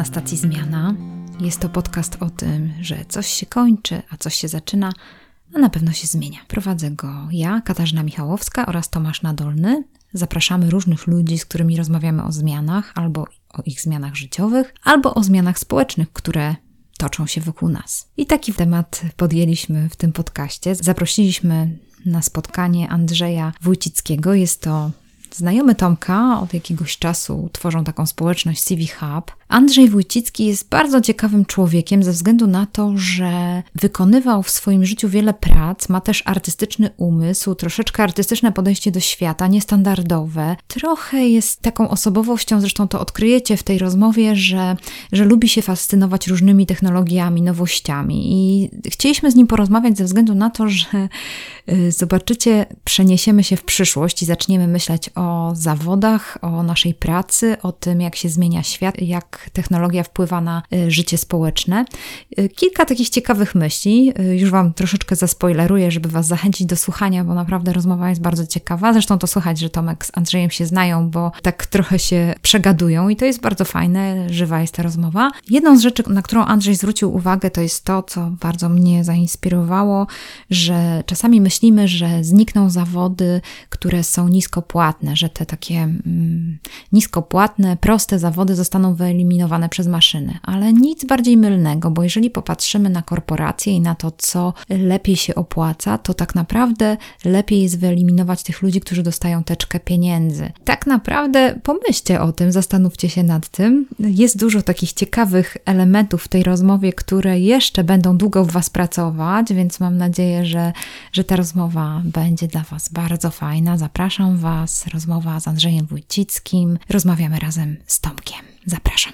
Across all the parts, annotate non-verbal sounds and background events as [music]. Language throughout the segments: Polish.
Na stacji Zmiana. Jest to podcast o tym, że coś się kończy, a coś się zaczyna, a na pewno się zmienia. Prowadzę go ja, Katarzyna Michałowska oraz Tomasz Nadolny. Zapraszamy różnych ludzi, z którymi rozmawiamy o zmianach, albo o ich zmianach życiowych, albo o zmianach społecznych, które toczą się wokół nas. I taki temat podjęliśmy w tym podcaście. Zaprosiliśmy na spotkanie Andrzeja Wójcickiego. Jest to znajomy Tomka od jakiegoś czasu tworzą taką społeczność CV Hub. Andrzej Wójcicki jest bardzo ciekawym człowiekiem ze względu na to, że wykonywał w swoim życiu wiele prac, ma też artystyczny umysł, troszeczkę artystyczne podejście do świata, niestandardowe. Trochę jest taką osobowością, zresztą to odkryjecie w tej rozmowie, że, że lubi się fascynować różnymi technologiami, nowościami. I chcieliśmy z nim porozmawiać ze względu na to, że y, zobaczycie, przeniesiemy się w przyszłość i zaczniemy myśleć o zawodach, o naszej pracy, o tym, jak się zmienia świat, jak technologia wpływa na y, życie społeczne. Y, kilka takich ciekawych myśli, y, już Wam troszeczkę zaspoileruję, żeby Was zachęcić do słuchania, bo naprawdę rozmowa jest bardzo ciekawa. Zresztą to słychać, że Tomek z Andrzejem się znają, bo tak trochę się przegadują i to jest bardzo fajne, żywa jest ta rozmowa. Jedną z rzeczy, na którą Andrzej zwrócił uwagę, to jest to, co bardzo mnie zainspirowało, że czasami myślimy, że znikną zawody, które są nisko płatne, że te takie mm, niskopłatne, proste zawody zostaną wyeliminowane przez maszyny. Ale nic bardziej mylnego, bo jeżeli popatrzymy na korporacje i na to, co lepiej się opłaca, to tak naprawdę lepiej jest wyeliminować tych ludzi, którzy dostają teczkę pieniędzy. Tak naprawdę pomyślcie o tym, zastanówcie się nad tym. Jest dużo takich ciekawych elementów w tej rozmowie, które jeszcze będą długo w Was pracować, więc mam nadzieję, że, że ta rozmowa będzie dla Was bardzo fajna. Zapraszam Was rozmowa z Andrzejem Wójcickim. Rozmawiamy razem z Tomkiem. Zapraszam.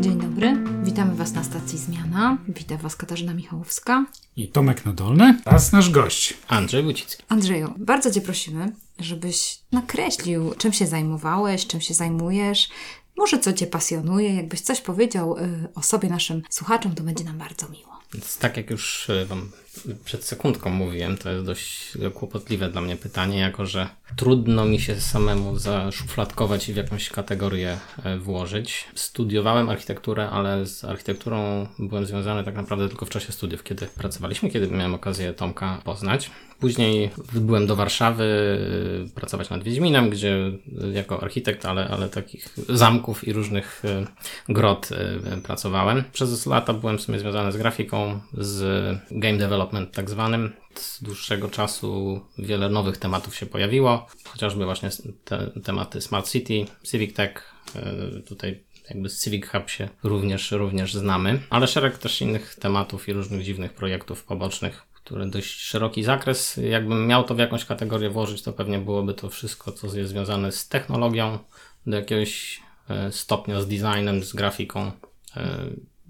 Dzień dobry, witamy Was na stacji Zmiana. Witam Was Katarzyna Michałowska. I Tomek Nadolny. Teraz nasz gość. Andrzej Wójcicki. Andrzeju, bardzo Cię prosimy, żebyś nakreślił, czym się zajmowałeś, czym się zajmujesz, może co Cię pasjonuje, jakbyś coś powiedział y, o sobie naszym słuchaczom, to będzie nam bardzo miło. Więc tak jak już y, Wam przed sekundką mówiłem, to jest dość kłopotliwe dla mnie pytanie, jako że trudno mi się samemu zaszufladkować i w jakąś kategorię e, włożyć. Studiowałem architekturę, ale z architekturą byłem związany tak naprawdę tylko w czasie studiów, kiedy pracowaliśmy, kiedy miałem okazję Tomka poznać. Później byłem do Warszawy e, pracować nad Wiedźminem, gdzie jako architekt, ale, ale takich zamków i różnych e, grot pracowałem. Przez lata byłem w sumie związany z grafiką, z game development tak zwanym. Od dłuższego czasu wiele nowych tematów się pojawiło, chociażby właśnie te tematy Smart City, Civic Tech, tutaj jakby z Civic Hub się również, również znamy, ale szereg też innych tematów i różnych dziwnych projektów pobocznych, które dość szeroki zakres. Jakbym miał to w jakąś kategorię włożyć, to pewnie byłoby to wszystko, co jest związane z technologią, do jakiegoś stopnia z designem, z grafiką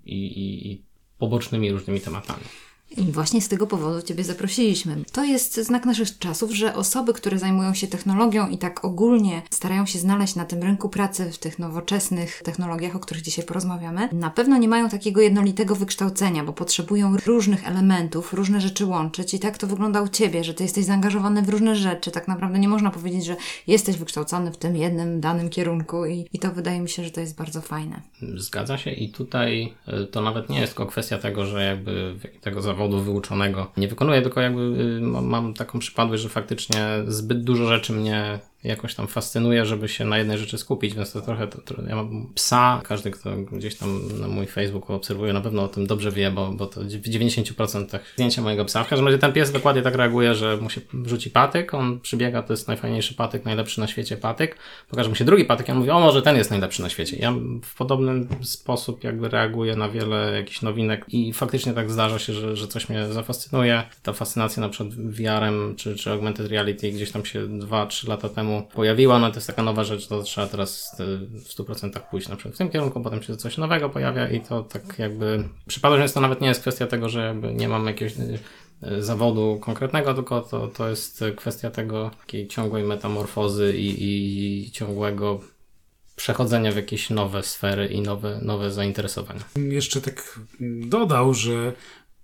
i, i, i pobocznymi różnymi tematami. I właśnie z tego powodu Ciebie zaprosiliśmy. To jest znak naszych czasów, że osoby, które zajmują się technologią i tak ogólnie starają się znaleźć na tym rynku pracy w tych nowoczesnych technologiach, o których dzisiaj porozmawiamy, na pewno nie mają takiego jednolitego wykształcenia, bo potrzebują różnych elementów, różne rzeczy łączyć. I tak to wygląda u Ciebie, że Ty jesteś zaangażowany w różne rzeczy. Tak naprawdę nie można powiedzieć, że jesteś wykształcony w tym jednym danym kierunku i, i to wydaje mi się, że to jest bardzo fajne. Zgadza się i tutaj y, to nawet nie jest tylko kwestia tego, że jakby tego zawodu wyuczonego. Nie wykonuję, tylko jakby y, mam taką przypadłość, że faktycznie zbyt dużo rzeczy mnie jakoś tam fascynuje, żeby się na jednej rzeczy skupić, więc to trochę, to, to, ja mam psa, każdy, kto gdzieś tam na mój Facebook obserwuje, na pewno o tym dobrze wie, bo, bo to w 90% zdjęcia mojego psa. W każdym razie ten pies dokładnie tak reaguje, że mu się rzuci patyk, on przybiega, to jest najfajniejszy patyk, najlepszy na świecie patyk, pokaże mu się drugi patyk, ja mówię, o może ten jest najlepszy na świecie. Ja w podobny sposób jakby reaguję na wiele jakichś nowinek i faktycznie tak zdarza się, że, że coś mnie zafascynuje. Ta fascynacja na przykład VR-em czy, czy augmented reality gdzieś tam się 2-3 lata temu pojawiła, no to jest taka nowa rzecz, to trzeba teraz y, w 100% pójść na przykład w tym kierunku, potem się coś nowego pojawia i to tak jakby przypadek, więc to nawet nie jest kwestia tego, że jakby nie mam jakiegoś y, y, zawodu konkretnego, tylko to, to jest kwestia tego takiej ciągłej metamorfozy i, i ciągłego przechodzenia w jakieś nowe sfery i nowe, nowe zainteresowania. Jeszcze tak dodał, że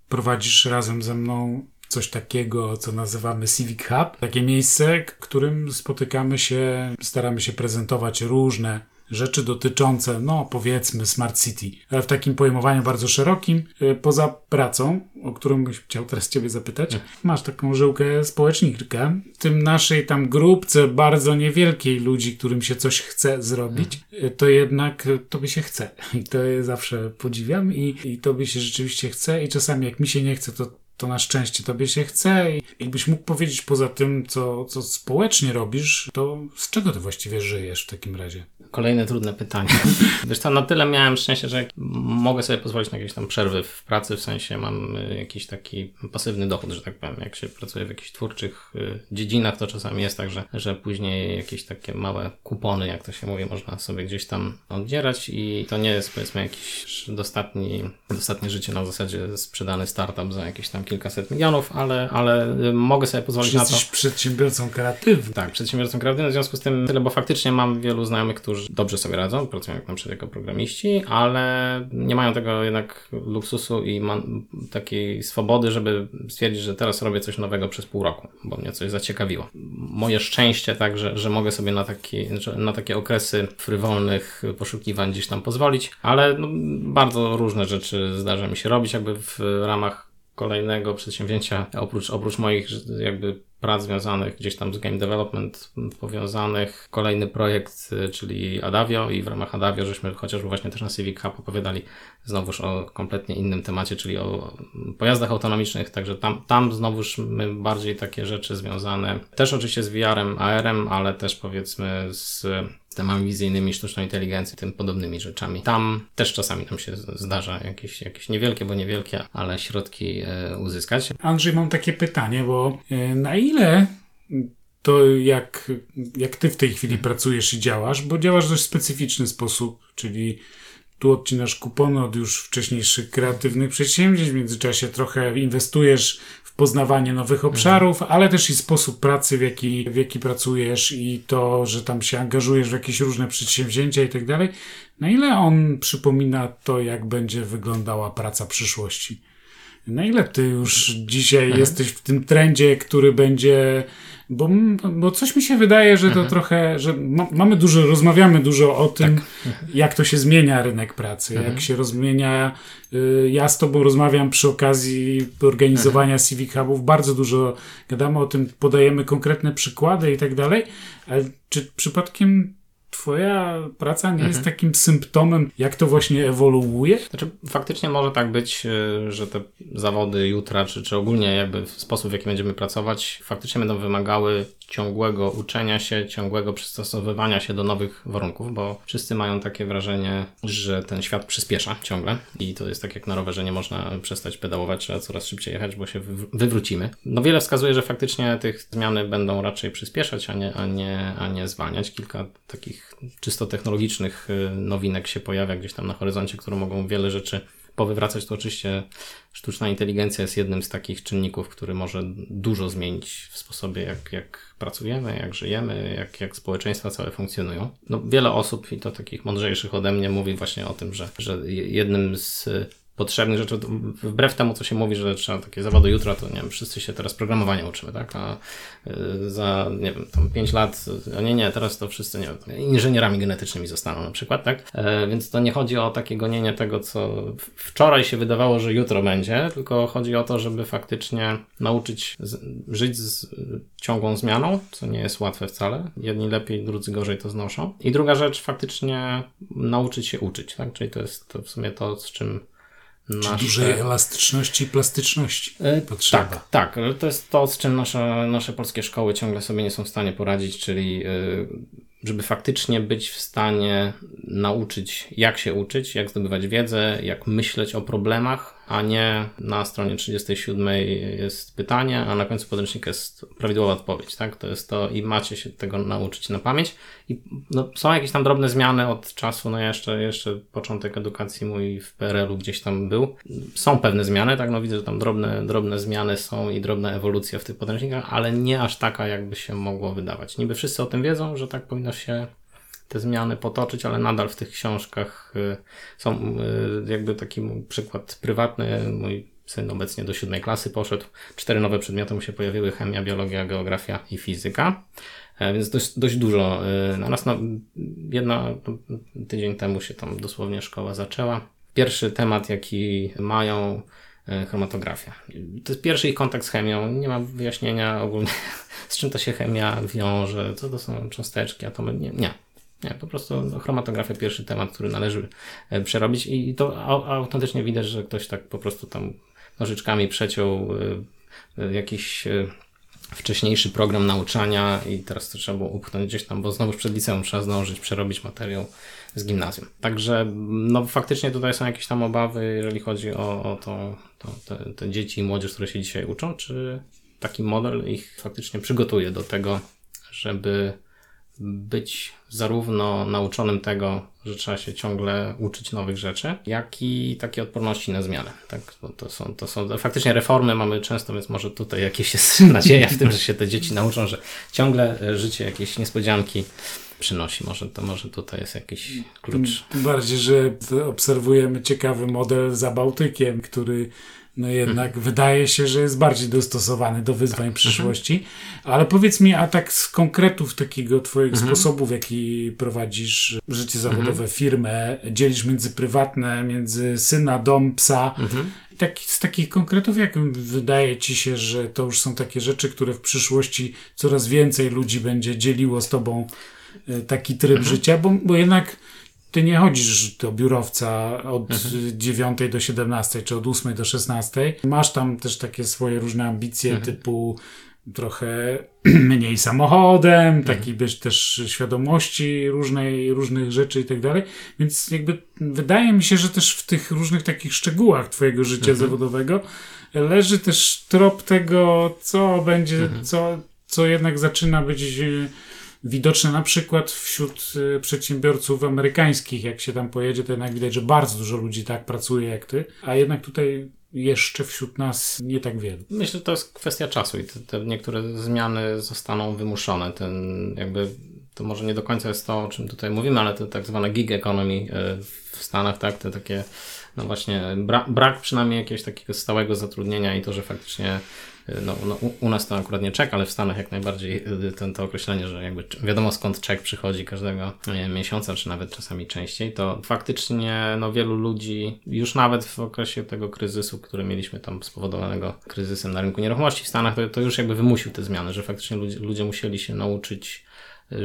prowadzisz razem ze mną coś takiego, co nazywamy Civic Hub. Takie miejsce, w którym spotykamy się, staramy się prezentować różne rzeczy dotyczące, no powiedzmy, Smart City, ale w takim pojmowaniu bardzo szerokim, y, poza pracą, o którą bym chciał teraz Ciebie zapytać. Masz taką żyłkę społecznikę, w tym naszej tam grupce bardzo niewielkiej ludzi, którym się coś chce zrobić, y, to jednak tobie się chce. I to je zawsze podziwiam i, i tobie się rzeczywiście chce i czasami jak mi się nie chce, to to na szczęście tobie się chce i jakbyś mógł powiedzieć poza tym, co, co społecznie robisz, to z czego ty właściwie żyjesz w takim razie? Kolejne trudne pytanie. [laughs] Wiesz co, na tyle miałem szczęście, że mogę sobie pozwolić na jakieś tam przerwy w pracy, w sensie mam y, jakiś taki pasywny dochód, że tak powiem. Jak się pracuje w jakichś twórczych y, dziedzinach, to czasami jest tak, że, że później jakieś takie małe kupony, jak to się mówi, można sobie gdzieś tam oddzierać i to nie jest powiedzmy jakiś dostatni, dostatnie życie na zasadzie sprzedany startup za jakieś tam kilkaset milionów, ale, ale y, mogę sobie pozwolić Jesteś na to. przedsiębiorcą kreatywnym. Tak, przedsiębiorcą kreatywnym, w związku z tym tyle, bo faktycznie mam wielu znajomych, którzy dobrze sobie radzą, pracują jak na przykład jako programiści, ale nie mają tego jednak luksusu i takiej swobody, żeby stwierdzić, że teraz robię coś nowego przez pół roku, bo mnie coś zaciekawiło. Moje szczęście tak, że, że mogę sobie na, taki, na takie okresy frywolnych poszukiwań gdzieś tam pozwolić, ale no, bardzo różne rzeczy zdarza mi się robić jakby w ramach kolejnego przedsięwzięcia, oprócz, oprócz moich jakby prac związanych gdzieś tam z game development powiązanych. Kolejny projekt, y, czyli Adavio i w ramach Adavio żeśmy chociażby właśnie też na Civic Hub opowiadali znowuż o kompletnie innym temacie, czyli o pojazdach autonomicznych, także tam, tam znowuż my bardziej takie rzeczy związane też oczywiście z VR-em, AR-em, ale też powiedzmy z systemami wizyjnymi, sztuczną inteligencją, tym podobnymi rzeczami. Tam też czasami nam się zdarza jakieś, jakieś niewielkie, bo niewielkie, ale środki e, uzyskać. Andrzej, mam takie pytanie, bo e, na ile to jak, jak ty w tej chwili pracujesz i działasz, bo działasz w dość specyficzny sposób, czyli tu odcinasz kupony od już wcześniejszych kreatywnych przedsięwzięć, w międzyczasie trochę inwestujesz poznawanie nowych obszarów, mhm. ale też i sposób pracy, w jaki, w jaki pracujesz i to, że tam się angażujesz w jakieś różne przedsięwzięcia i tak dalej. Na ile on przypomina to, jak będzie wyglądała praca przyszłości? Na ile ty już dzisiaj mhm. jesteś w tym trendzie, który będzie bo, bo coś mi się wydaje, że to mhm. trochę, że ma, mamy dużo, rozmawiamy dużo o tym, tak. jak to się zmienia rynek pracy, mhm. jak się rozmienia. Y, ja z Tobą rozmawiam przy okazji organizowania mhm. Civic Hubów, bardzo dużo gadamy o tym, podajemy konkretne przykłady i tak dalej, ale czy przypadkiem Twoja praca nie mhm. jest takim symptomem, jak to właśnie ewoluuje? Znaczy, faktycznie może tak być, y, że te zawody jutra, czy, czy ogólnie jakby sposób, w jaki będziemy pracować, faktycznie będą wymagały ciągłego uczenia się, ciągłego przystosowywania się do nowych warunków, bo wszyscy mają takie wrażenie, że ten świat przyspiesza ciągle i to jest tak jak na rowerze, nie można przestać pedałować, trzeba coraz szybciej jechać, bo się wywrócimy. No wiele wskazuje, że faktycznie tych zmiany będą raczej przyspieszać, a nie, a nie, a nie zwalniać. Kilka takich czysto technologicznych y, nowinek się pojawia gdzieś tam na horyzoncie, które mogą wiele rzeczy powywracać, to oczywiście sztuczna inteligencja jest jednym z takich czynników, który może dużo zmienić w sposobie, jak, jak pracujemy, jak żyjemy, jak, jak społeczeństwa całe funkcjonują. No, wiele osób, i to takich mądrzejszych ode mnie, mówi właśnie o tym, że, że jednym z potrzebnych rzeczy, wbrew temu, co się mówi, że trzeba takie zawody jutra, to nie wiem, wszyscy się teraz programowania uczymy, tak? A y, za, nie wiem, tam 5 lat, a nie, nie, teraz to wszyscy, nie wiem, inżynierami genetycznymi zostaną na przykład, tak? E, więc to nie chodzi o takie gonienie tego, co wczoraj się wydawało, że jutro będzie, tylko chodzi o to, żeby faktycznie nauczyć żyć z ciągłą zmianą, co nie jest łatwe wcale. Jedni lepiej, drudzy gorzej to znoszą. I druga rzecz, faktycznie nauczyć się uczyć, tak? Czyli to jest to w sumie to, z czym nasze... Dużej elastyczności i plastyczności e, potrzeba. Tak, tak. To jest to, z czym nasze, nasze polskie szkoły ciągle sobie nie są w stanie poradzić, czyli e, żeby faktycznie być w stanie nauczyć, jak się uczyć, jak zdobywać wiedzę, jak myśleć o problemach, a nie na stronie 37 jest pytanie, a na końcu podręcznika jest prawidłowa odpowiedź, tak? To jest to i macie się tego nauczyć na pamięć. I no, są jakieś tam drobne zmiany od czasu, no jeszcze, jeszcze początek edukacji mój w PRL-u gdzieś tam był. Są pewne zmiany, tak? No widzę, że tam drobne, drobne zmiany są i drobna ewolucja w tych podręcznikach, ale nie aż taka, jakby się mogło wydawać. Niby wszyscy o tym wiedzą, że tak powinno się te zmiany potoczyć, ale nadal w tych książkach y, są y, jakby taki przykład prywatny. Mój syn obecnie do siódmej klasy poszedł. Cztery nowe przedmioty mu się pojawiły: chemia, biologia, geografia i fizyka. E, więc dość, dość dużo. Natomiast no, jedna, tydzień temu się tam dosłownie szkoła zaczęła. Pierwszy temat, jaki mają, chromatografia. To jest pierwszy ich kontakt z chemią. Nie ma wyjaśnienia ogólnie, [laughs] z czym to się chemia wiąże, co to są cząsteczki, atomy. Nie, nie. Nie, po prostu chromatografia pierwszy temat, który należy e, przerobić i to autentycznie widać, że ktoś tak po prostu tam nożyczkami przeciął e, e, jakiś wcześniejszy program nauczania i teraz to trzeba było upchnąć gdzieś tam, bo znowu przed liceum trzeba zdążyć przerobić materiał z gimnazjum. Także no faktycznie tutaj są jakieś tam obawy, jeżeli chodzi o, o to, to te, te dzieci i młodzież, które się dzisiaj uczą, czy taki model ich faktycznie przygotuje do tego, żeby być zarówno nauczonym tego, że trzeba się ciągle uczyć nowych rzeczy, jak i takiej odporności na zmianę. Tak? To, są, to są faktycznie reformy mamy często, więc może tutaj jakieś jest [laughs] nadzieja w tym, że się te dzieci nauczą, że ciągle e, życie jakieś niespodzianki przynosi. Może to może tutaj jest jakiś klucz. Tym bardziej, że obserwujemy ciekawy model za Bałtykiem, który no jednak mhm. wydaje się, że jest bardziej dostosowany do wyzwań tak. przyszłości. Mhm. Ale powiedz mi, a tak z konkretów takiego twoich mhm. sposobów, w jaki prowadzisz życie zawodowe, mhm. firmę, dzielisz między prywatne, między syna, dom, psa. Mhm. Tak, z takich konkretów, jak wydaje ci się, że to już są takie rzeczy, które w przyszłości coraz więcej ludzi będzie dzieliło z tobą e, taki tryb mhm. życia, bo, bo jednak ty nie chodzisz do biurowca od mhm. 9 do 17 czy od 8 do 16. Masz tam też takie swoje różne ambicje mhm. typu trochę [clears throat] mniej samochodem, mhm. taki być też świadomości różnej, różnych rzeczy i tak dalej. Więc jakby wydaje mi się, że też w tych różnych takich szczegółach twojego życia mhm. zawodowego leży też trop tego, co będzie, mhm. co, co jednak zaczyna być widoczne na przykład wśród y, przedsiębiorców amerykańskich. Jak się tam pojedzie, to jednak widać, że bardzo dużo ludzi tak pracuje jak ty, a jednak tutaj jeszcze wśród nas nie tak wielu. Myślę, że to jest kwestia czasu i te, te niektóre zmiany zostaną wymuszone. Ten jakby to może nie do końca jest to, o czym tutaj mówimy, ale to tak zwane gig economy y, w Stanach, tak, te takie, no właśnie, bra brak przynajmniej jakiegoś takiego stałego zatrudnienia i to, że faktycznie no, no, u nas to akurat nie czek, ale w Stanach jak najbardziej y, ten, to określenie, że jakby wiadomo skąd czek przychodzi każdego miesiąca, czy nawet czasami częściej, to faktycznie no, wielu ludzi już nawet w okresie tego kryzysu, który mieliśmy tam spowodowanego kryzysem na rynku nieruchomości w Stanach, to, to już jakby wymusił te zmiany, że faktycznie ludzie, ludzie musieli się nauczyć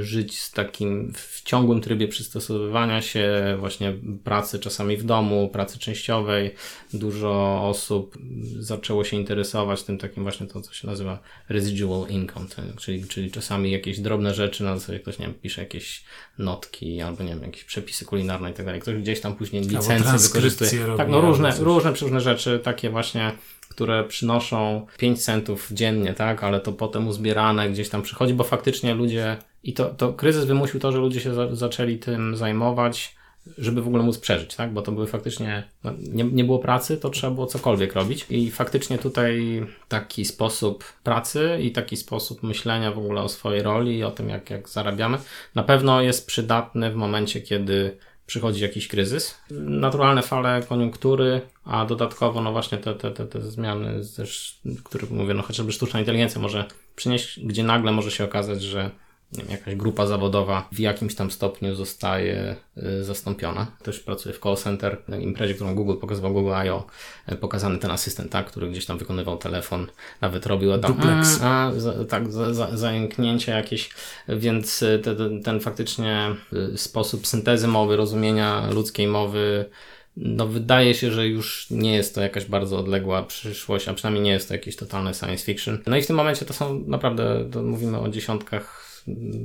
żyć z takim w ciągłym trybie przystosowywania się, właśnie pracy czasami w domu, pracy częściowej. Dużo osób zaczęło się interesować tym takim właśnie to, co się nazywa residual income, czyli, czyli czasami jakieś drobne rzeczy, na zasadzie ktoś, nie wiem, pisze jakieś notki albo, nie wiem, jakieś przepisy kulinarne i tak dalej. Ktoś gdzieś tam później licencje wykorzystuje. Tak, no różne, różne, różne rzeczy, takie właśnie które przynoszą 5 centów dziennie, tak, ale to potem uzbierane gdzieś tam przychodzi, bo faktycznie ludzie i to, to kryzys wymusił to, że ludzie się za, zaczęli tym zajmować, żeby w ogóle móc przeżyć, tak? Bo to były faktycznie, no, nie, nie było pracy, to trzeba było cokolwiek robić. I faktycznie tutaj taki sposób pracy i taki sposób myślenia w ogóle o swojej roli i o tym, jak, jak zarabiamy, na pewno jest przydatny w momencie, kiedy przychodzi jakiś kryzys. Naturalne fale koniunktury, a dodatkowo, no właśnie te, te, te, te zmiany, też, które mówię, no chociażby sztuczna inteligencja może przynieść, gdzie nagle może się okazać, że wiem, jakaś grupa zawodowa w jakimś tam stopniu zostaje y, zastąpiona. Też pracuję w call center, na imprezie, którą Google pokazywał, Google I.O., y, pokazany ten asystent, tak, który gdzieś tam wykonywał telefon, nawet robił tam Duplex. A, za, tak, za, za, zajęknięcie jakieś, więc y, te, ten, ten faktycznie sposób syntezy mowy, rozumienia ludzkiej mowy no wydaje się, że już nie jest to jakaś bardzo odległa przyszłość, a przynajmniej nie jest to jakieś totalne science fiction. No i w tym momencie to są naprawdę, to mówimy o dziesiątkach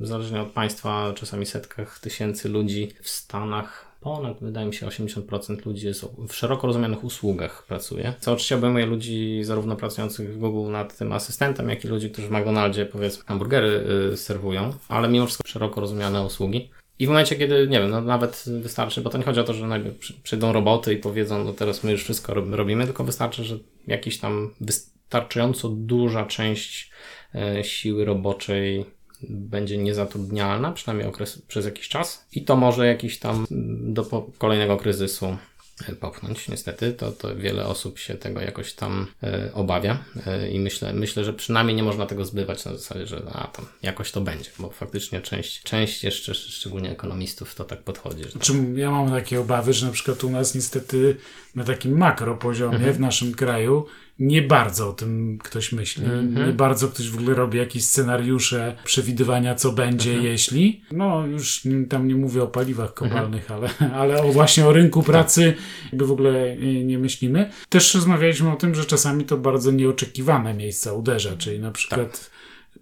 zależnie od państwa, czasami setkach tysięcy ludzi w Stanach. Ponad, wydaje mi się, 80% ludzi jest w szeroko rozumianych usługach pracuje. Co oczywiście obejmuje ludzi zarówno pracujących w Google nad tym asystentem, jak i ludzi, którzy w McDonaldzie powiedzmy hamburgery y, serwują, ale mimo wszystko szeroko rozumiane usługi. I w momencie, kiedy, nie wiem, no nawet wystarczy, bo to nie chodzi o to, że najpierw przyjdą roboty i powiedzą, no teraz my już wszystko robimy, tylko wystarczy, że jakiś tam wystarczająco duża część e, siły roboczej będzie niezatrudnialna, przynajmniej okres, przez jakiś czas i to może jakiś tam do kolejnego kryzysu popchnąć. Niestety to, to wiele osób się tego jakoś tam e, obawia e, i myślę, myślę, że przynajmniej nie można tego zbywać na zasadzie, że a, tam jakoś to będzie, bo faktycznie część, część jeszcze, szczególnie ekonomistów, to tak podchodzi. Że Czym ja mam takie obawy, że na przykład u nas niestety na takim makro poziomie Mhm. w naszym kraju nie bardzo o tym ktoś myśli. Mhm. Nie bardzo ktoś w ogóle robi jakieś scenariusze przewidywania, co będzie, Mhm. jeśli. No, już tam nie mówię o paliwach Mhm. kopalnych, ale, ale o właśnie o rynku pracy jakby w ogóle y, nie myślimy. Też rozmawialiśmy o tym, że czasami to bardzo nieoczekiwane miejsca uderza, czyli na przykład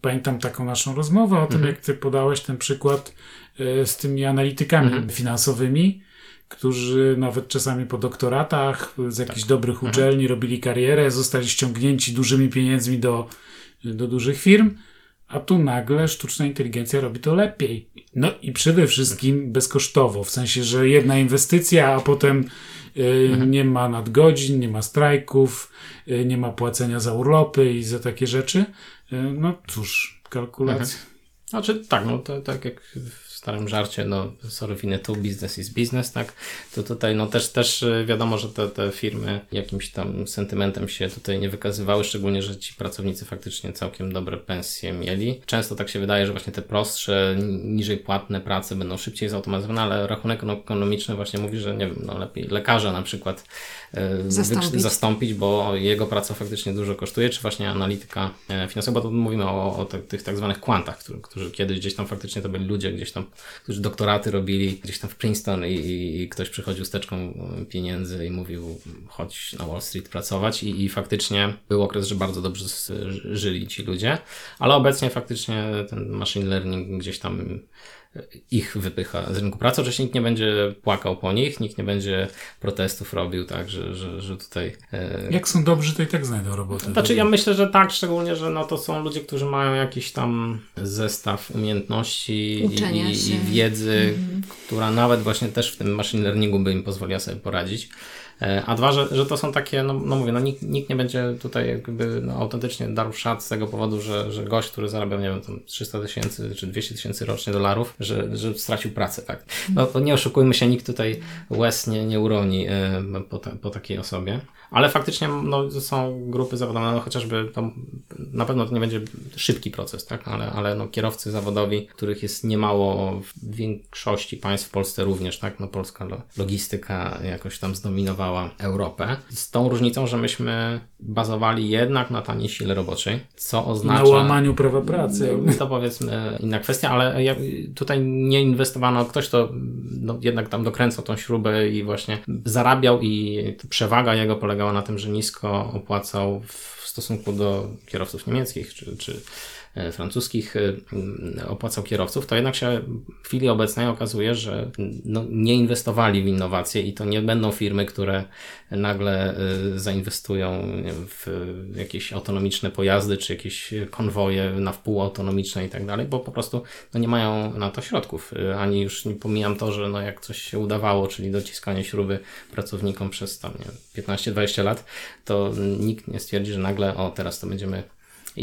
pamiętam taką naszą rozmowę o tym, jak ty podałeś ten przykład y, z tymi analitykami finansowymi, którzy nawet czasami po doktoratach z jakichś dobrych uczelni robili karierę, zostali ściągnięci dużymi pieniędzmi do, do dużych firm, a tu nagle sztuczna inteligencja robi to lepiej. No i przede wszystkim bezkosztowo, w sensie, że jedna inwestycja, a potem y, nie ma nadgodzin, nie ma strajków, y, nie ma płacenia za urlopy i za takie rzeczy. Y, no cóż, kalkulacja. Znaczy tak, no to tak jak starym żarcie, no sorry winy tu, business is business, tak, to tutaj no też, też y, wiadomo, że te, te firmy jakimś tam sentymentem się tutaj nie wykazywały, szczególnie, że ci pracownicy faktycznie całkiem dobre pensje mieli. Często tak się wydaje, że właśnie te prostsze, ni- niżej płatne prace będą szybciej zautomatyzowane, ale rachunek ekonomiczny właśnie mówi, że nie wiem, no lepiej lekarza na przykład Zastąpić. wykrzy- zastąpić, bo jego praca faktycznie dużo kosztuje, czy właśnie analityka e, finansowa, bo tu mówimy o, o te, tych tak zwanych kwantach, którzy, którzy kiedyś gdzieś tam faktycznie to byli ludzie gdzieś tam, którzy doktoraty robili gdzieś tam w Princeton i, i, ktoś przychodził z teczką e, pieniędzy i mówił chodź na Wall Street pracować i, i faktycznie był okres, że bardzo dobrze żyli ci ludzie, ale obecnie faktycznie ten machine learning gdzieś tam ich wypycha z rynku pracy. Oczywiście nikt nie będzie płakał po nich, nikt nie będzie protestów robił, tak, że, że, że tutaj... E... Jak są dobrzy, to i tak znajdą robotę. Znaczy ja myślę, że tak, szczególnie, że no to są ludzie, którzy mają jakiś tam zestaw umiejętności i, i, wiedzy, która nawet właśnie też w tym machine learningu by im pozwoliła sobie poradzić. E, A dwa, że, że to są takie, no, no mówię, no nikt, nikt nie będzie tutaj jakby no, autentycznie darł szat z tego powodu, że, że gość, który zarabia, nie wiem, tam 300 tysięcy czy 200 tysięcy rocznie dolarów, że, że stracił pracę, tak. No nie oszukujmy się, nikt tutaj łez nie, nie uroni e, po, ta, po takiej osobie. Ale faktycznie no, są grupy zawodowe, no, chociażby to, na pewno to nie będzie szybki proces, tak? ale, ale no, kierowcy zawodowi, których jest niemało w większości państw, w Polsce również, tak? no, polska lo- logistyka jakoś tam zdominowała Europę. Z tą różnicą, że myśmy bazowali jednak na taniej sile roboczej, co oznacza... Na łamaniu prawa pracy. To powiedzmy inna kwestia, ale ja, tutaj nie inwestowano, ktoś to no, jednak tam dokręcał tą śrubę i właśnie zarabiał i przewaga jego polegała na tym, że nisko opłacał w stosunku do kierowców niemieckich czy, czy francuskich e, opłacał kierowców, to jednak się w chwili obecnej okazuje, że no, nie inwestowali w innowacje i to nie będą firmy, które nagle e, zainwestują w jakieś autonomiczne pojazdy, czy jakieś konwoje na wpół autonomiczne i tak dalej, bo po prostu no, nie mają na to środków. E, Ani już nie pomijam to, że no, jak coś się udawało, czyli dociskanie śruby pracownikom przez tam nie wiem, 15-20 lat, to nikt nie stwierdzi, że nagle o teraz to będziemy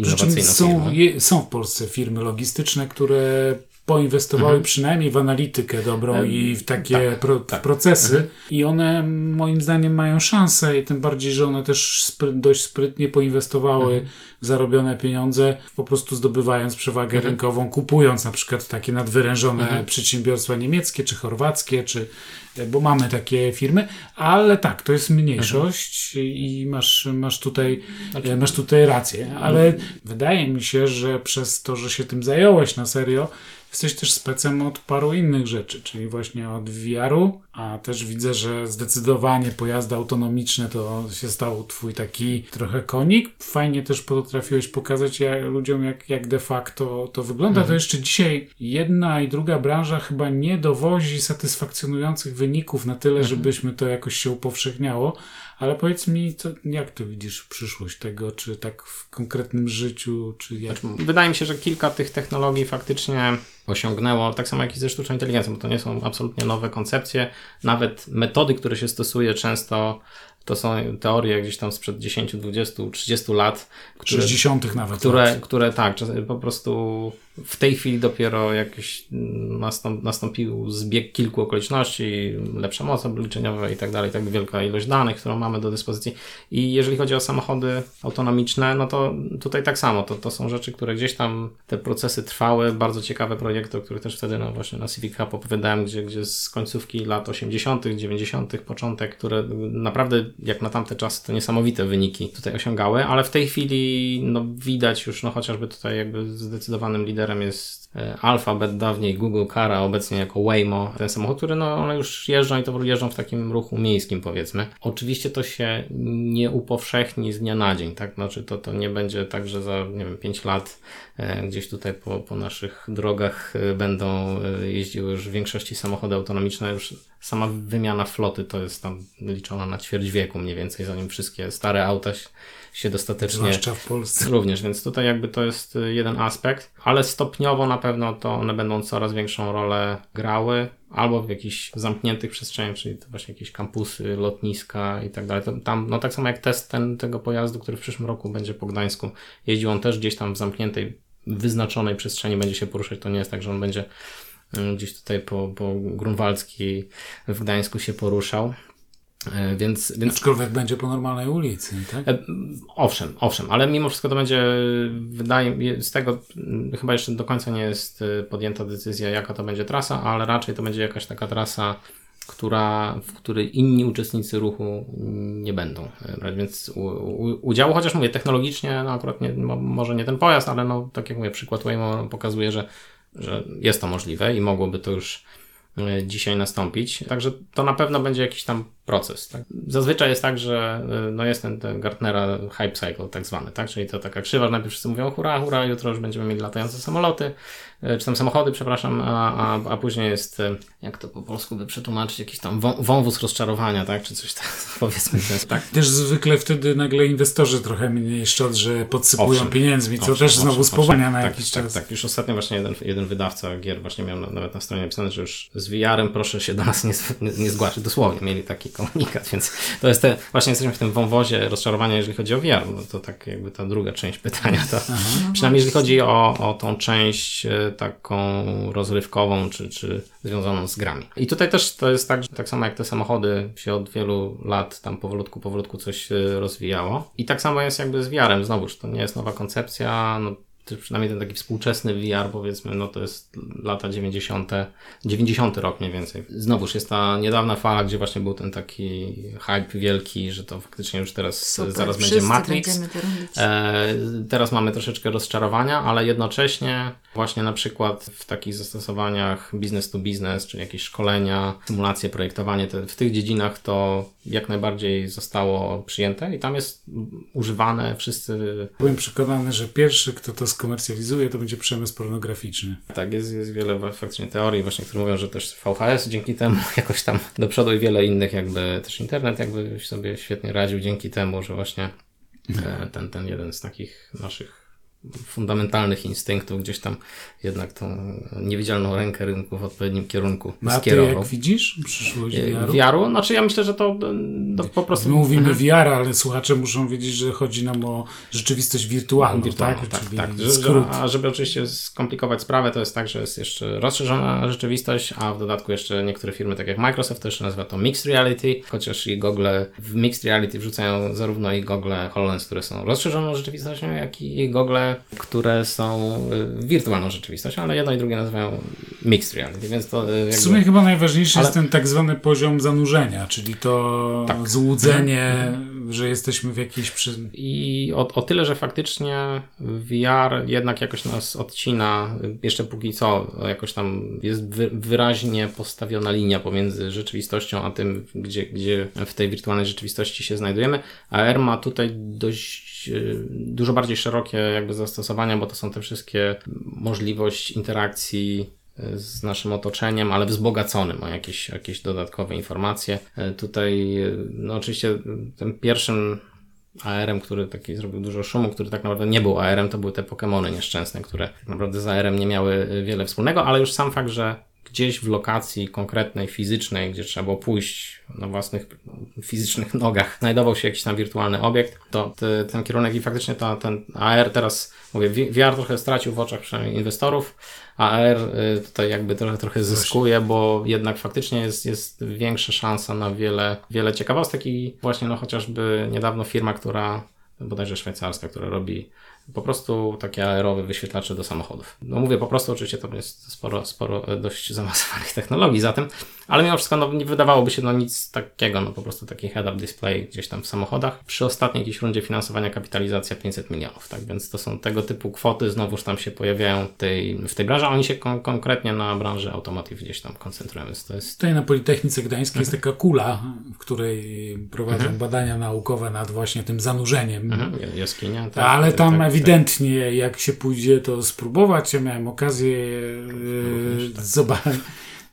Przy czym są, firmą. je, są w Polsce firmy logistyczne, które poinwestowały przynajmniej w analitykę dobrą Mhm. E, i w takie tak, Mhm. pro, w procesy i one moim zdaniem mają szansę i tym bardziej, że one też dość sprytnie poinwestowały Mhm. zarobione pieniądze, po prostu zdobywając przewagę Mhm. rynkową, kupując na przykład takie nadwyrężone przedsiębiorstwa niemieckie czy chorwackie, czy bo mamy takie firmy, ale tak, to jest mniejszość i masz, masz, tutaj, Znaczy- e, masz tutaj rację, ale wydaje mi się, że przez to, że się tym zająłeś na serio, jesteś też specem od paru innych rzeczy, czyli właśnie od VR-u, a też widzę, że zdecydowanie pojazdy autonomiczne to się stał twój taki trochę konik. Fajnie też potrafiłeś pokazać jak, ludziom, jak, jak de facto to wygląda. To jeszcze dzisiaj jedna i druga branża chyba nie dowozi satysfakcjonujących wyników na tyle, żebyśmy to jakoś się upowszechniało. Ale powiedz mi, co, jak ty widzisz przyszłość tego, czy tak w konkretnym życiu, czy jak... Wydaje mi się, że kilka tych technologii faktycznie osiągnęło, tak samo jak i ze sztuczną inteligencją, bo to nie są absolutnie nowe koncepcje. Nawet metody, które się stosuje często, to są teorie gdzieś tam sprzed 10, 20, 30 lat, które, 60. nawet. które, lat. które tak, po prostu w tej chwili dopiero jakiś nastąp, nastąpił zbieg kilku okoliczności, lepsza moc obliczeniowa i tak dalej, tak wielka ilość danych, którą mamy do dyspozycji. I jeżeli chodzi o samochody autonomiczne, no to tutaj tak samo, to, to są rzeczy, które gdzieś tam te procesy trwały, bardzo ciekawe projekty, o których też wtedy no właśnie na Civic Hub opowiadałem, gdzie, gdzie z końcówki lat 80., 90., początek, które naprawdę jak na tamte czasy to niesamowite wyniki tutaj osiągały, ale w tej chwili no widać już, no chociażby tutaj jakby zdecydowanym liderem jest e, Alphabet, dawniej Google Car, a obecnie jako Waymo. Ten samochód, który no one już jeżdżą i to jeżdżą w takim ruchu miejskim powiedzmy. Oczywiście to się nie upowszechni z dnia na dzień, tak? Znaczy to, to nie będzie tak, że za nie wiem, 5 lat e, gdzieś tutaj po, po naszych drogach e, będą jeździły już w większości samochody autonomiczne. Już sama wymiana floty to jest tam liczona na ćwierć wieku mniej więcej, zanim wszystkie stare auta się dostatecznie. Zwłaszcza w Polsce. [laughs] Również, więc tutaj jakby to jest y, jeden aspekt, ale stopniowo na pewno to one będą coraz większą rolę grały, albo w jakichś zamkniętych przestrzeniach, czyli to właśnie jakieś kampusy, lotniska i tak dalej. Tam, no tak samo jak test ten, tego pojazdu, który w przyszłym roku będzie po Gdańsku. Jeździł on też gdzieś tam w zamkniętej, wyznaczonej przestrzeni będzie się poruszać. To nie jest tak, że on będzie y, gdzieś tutaj po, po Grunwaldzkiej w Gdańsku się poruszał. E, więc, więc... Aczkolwiek będzie po normalnej ulicy, tak? E, owszem, owszem, ale mimo wszystko to będzie, wydaje z tego chyba jeszcze do końca nie jest e, podjęta decyzja, jaka to będzie trasa, ale raczej to będzie jakaś taka trasa, która, w której inni uczestnicy ruchu nie będą brać, więc u, u, udziału, chociaż mówię, technologicznie, no akurat nie, może nie ten pojazd, ale no, tak jak mówię, przykład Waymo pokazuje, że, że jest to możliwe i mogłoby to już dzisiaj nastąpić. Także to na pewno będzie jakiś tam proces. Tak? Zazwyczaj jest tak, że y, no jest ten, ten Gartnera hype cycle tak zwany, tak? czyli to taka krzywa, najpierw wszyscy mówią hura, hura, jutro już będziemy mieli latające samoloty, y, czy tam samochody, przepraszam, a, a, a później jest, y, jak to po polsku by przetłumaczyć, jakiś tam wąwóz rozczarowania, tak, czy coś tak, [laughs] powiedzmy. Tak? Też zwykle wtedy nagle inwestorzy trochę mniej że podsypują owszem, pieniędzmi, co owszem, też znowu spowalnia na tak, jakiś tak, czas. Tak, już ostatnio właśnie jeden, jeden wydawca gier właśnie miał nawet na stronie napisane, że już z VR-em proszę się do nas nie, nie, nie zgłaszać, dosłownie mieli taki komunikat, więc to jest te, właśnie jesteśmy w tym wąwozie rozczarowania, jeżeli chodzi o VR, no to tak jakby ta druga część pytania, to Aha. przynajmniej jeżeli chodzi o, o tą część e, taką rozrywkową, czy, czy związaną z grami. I tutaj też to jest tak, że tak samo jak te samochody się od wielu lat tam powolutku, powolutku coś e, rozwijało. I tak samo jest jakby z VR-em, znowuż to nie jest nowa koncepcja, no przynajmniej ten taki współczesny VR, powiedzmy, no to jest lata 90., 90 rok mniej więcej. Znowuż jest ta niedawna fala, gdzie właśnie był ten taki hype wielki, że to faktycznie już teraz Super, zaraz będzie Matrix. E, teraz mamy troszeczkę rozczarowania, ale jednocześnie właśnie na przykład w takich zastosowaniach business to business, czyli jakieś szkolenia, symulacje, projektowanie, te, w tych dziedzinach to jak najbardziej zostało przyjęte i tam jest używane wszyscy. Byłem przekonany, że pierwszy, kto to skomercjalizuje, to będzie przemysł pornograficzny. Tak, jest, jest wiele faktycznie teorii właśnie, które mówią, że też VHS dzięki temu [laughs] jakoś tam do przodu i wiele innych jakby też internet jakby sobie świetnie radził dzięki temu, że właśnie e, ten, ten jeden z takich naszych fundamentalnych instynktów gdzieś tam jednak tą niewidzialną rękę rynku w odpowiednim kierunku no, a skierował. jak widzisz przyszłość wiaru? Wiaru? Znaczy ja myślę, że to, to po prostu... My mówimy mhm. wiara, ale słuchacze muszą wiedzieć, że chodzi nam o rzeczywistość wirtualną, wirtualną tak? Tak, tak. Że, a żeby oczywiście skomplikować sprawę, to jest tak, że jest jeszcze rozszerzona rzeczywistość, a w dodatku jeszcze niektóre firmy, tak jak Microsoft, też nazywa to Mixed Reality, chociaż i Google w Mixed Reality wrzucają zarówno i Google HoloLens, które są rozszerzoną rzeczywistością, jak i Google które są y, wirtualną rzeczywistością, ale jedno i drugie nazywają mixed reality, więc to y, jakby... W sumie chyba najważniejszy ale... jest ten tak zwany poziom zanurzenia, czyli to tak. złudzenie, mhm. Że jesteśmy w jakiejś... Przy... I o, o tyle, że faktycznie VR jednak jakoś nas odcina, jeszcze póki co jakoś tam jest wy, wyraźnie postawiona linia pomiędzy rzeczywistością, a tym, gdzie, gdzie w tej wirtualnej rzeczywistości się znajdujemy, a R ma tutaj dość Y, dużo bardziej szerokie jakby zastosowania, bo to są te wszystkie możliwość interakcji z naszym otoczeniem, ale wzbogaconym o jakieś, jakieś dodatkowe informacje. Y, tutaj, no oczywiście tym pierwszym AR-em, który taki zrobił dużo szumu, który tak naprawdę nie był AR-em, to były te Pokémony nieszczęsne, które tak naprawdę z AR-em nie miały wiele wspólnego, ale już sam fakt, że gdzieś w lokacji konkretnej, fizycznej, gdzie trzeba było pójść na własnych fizycznych nogach, [laughs] znajdował się jakiś tam wirtualny obiekt, to ty, ten kierunek i faktycznie ta, ten AR teraz, mówię, VR trochę stracił w oczach przynajmniej inwestorów, AR y, tutaj jakby trochę, trochę zyskuje, bo jednak faktycznie jest, jest większa szansa na wiele, wiele ciekawostek i właśnie no chociażby niedawno firma, która bodajże szwajcarska, która robi po prostu takie aerowe wyświetlacze do samochodów. No mówię po prostu, oczywiście to jest sporo, sporo e, dość zaawansowanych [laughs] technologii za tym, ale mimo wszystko no, nie wydawałoby się no nic takiego, no po prostu taki head-up display gdzieś tam w samochodach. Przy ostatniej jakiejś rundzie finansowania kapitalizacja 500 milionów, tak więc to są tego typu kwoty, znowuż tam się pojawiają tej, w tej branży, a oni się kon konkretnie na branży automotive gdzieś tam koncentrują, więc to jest... Tutaj na Politechnice Gdańskiej jest taka kula, w której prowadzą mhm. badania naukowe nad właśnie tym zanurzeniem. Mhm. Jaskinia, tak, Ale tam tak, tak, ewidentnie jak się pójdzie to spróbować, ja miałem okazję e, zobaczyć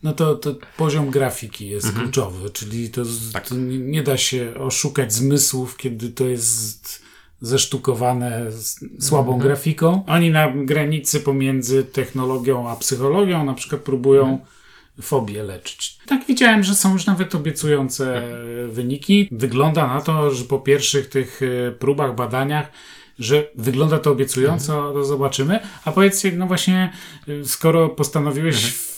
no to, to poziom grafiki jest mhm. kluczowy, czyli to, tak. to, nie da się oszukać zmysłów, kiedy to jest zesztukowane słabą mhm. grafiką. Oni na granicy pomiędzy technologią a psychologią na przykład próbują mhm. fobię leczyć. Tak widziałem, że są już nawet obiecujące mhm. wyniki. Wygląda na to, że po pierwszych tych e, próbach, badaniach że wygląda to obiecująco, mhm. to zobaczymy. A powiedzcie, no właśnie, e, skoro postanowiłeś mhm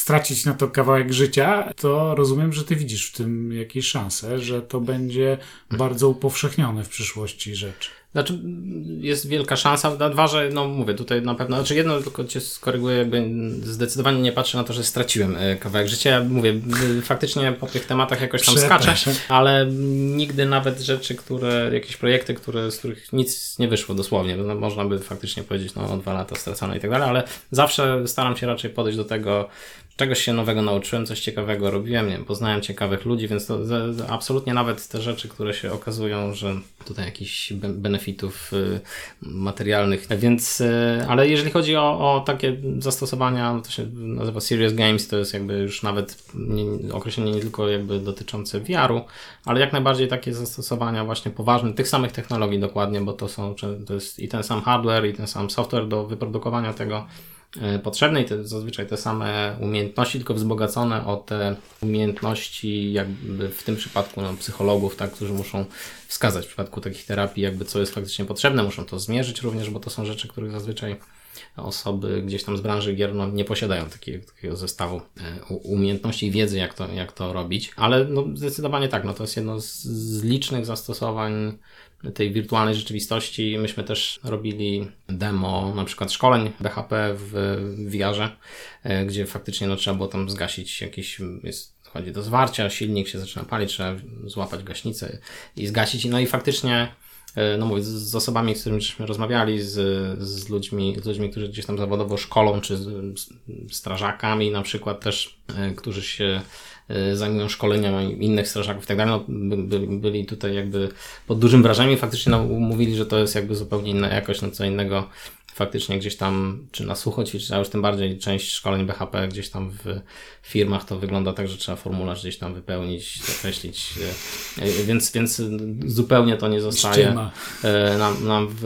stracić na to kawałek życia, to rozumiem, że ty widzisz w tym jakieś szanse, że to będzie bardzo upowszechnione w przyszłości rzecz. Znaczy, jest wielka szansa. Na dwa, że, no mówię, tutaj na pewno, znaczy jedno tylko cię skoryguję, jakby zdecydowanie nie patrzę na to, że straciłem e, kawałek życia. Ja mówię, faktycznie po tych tematach jakoś tam skaczę, ale nigdy nawet rzeczy, które, jakieś projekty, które, z których nic nie wyszło dosłownie, no, można by faktycznie powiedzieć, no dwa lata stracone i tak dalej, ale zawsze staram się raczej podejść do tego czegoś się nowego nauczyłem, coś ciekawego robiłem, nie poznałem ciekawych ludzi, więc to absolutnie nawet te rzeczy, które się okazują, że tutaj jakichś benefitów y, materialnych, więc, y, ale jeżeli chodzi o, o takie zastosowania, to się nazywa Serious Games, to jest jakby już nawet nie, określenie nie tylko jakby dotyczące VR-u, ale jak najbardziej takie zastosowania właśnie poważne, tych samych technologii dokładnie, bo to są, to jest i ten sam hardware, i ten sam software do wyprodukowania tego, potrzebne i to zazwyczaj te same umiejętności, tylko wzbogacone o te umiejętności jakby w tym przypadku no, psychologów, tak, którzy muszą wskazać w przypadku takich terapii jakby co jest faktycznie potrzebne, muszą to zmierzyć również, bo to są rzeczy, których zazwyczaj osoby gdzieś tam z branży gier no, nie posiadają takiego, takiego zestawu e, umiejętności i wiedzy, jak to, jak to robić. Ale no, zdecydowanie tak, no, to jest jedno z, z licznych zastosowań tej wirtualnej rzeczywistości. Myśmy też robili demo na przykład szkoleń BHP w VR-ze, e, gdzie faktycznie no, trzeba było tam zgasić jakiś, jest, chodzi do zwarcia, silnik się zaczyna palić, trzeba złapać gaśnicę i zgasić. No i faktycznie e, no mówię, z osobami, z którymi żeśmy rozmawiali, z, z, ludźmi, z ludźmi, którzy gdzieś tam zawodowo szkolą, czy z, z strażakami na przykład też, e, którzy się zajmują szkoleniami innych strażaków i tak dalej, no, by, byli tutaj jakby pod dużym wrażeniem. I faktycznie no, mówili, że to jest jakby zupełnie inna jakość, no co innego faktycznie gdzieś tam, czy na sucho ćwiczyć, a już tym bardziej część szkoleń BHP gdzieś tam w firmach to wygląda tak, że trzeba formularz gdzieś tam wypełnić, zakreślić, y, y, więc, więc zupełnie to nie zostaje nam, nam w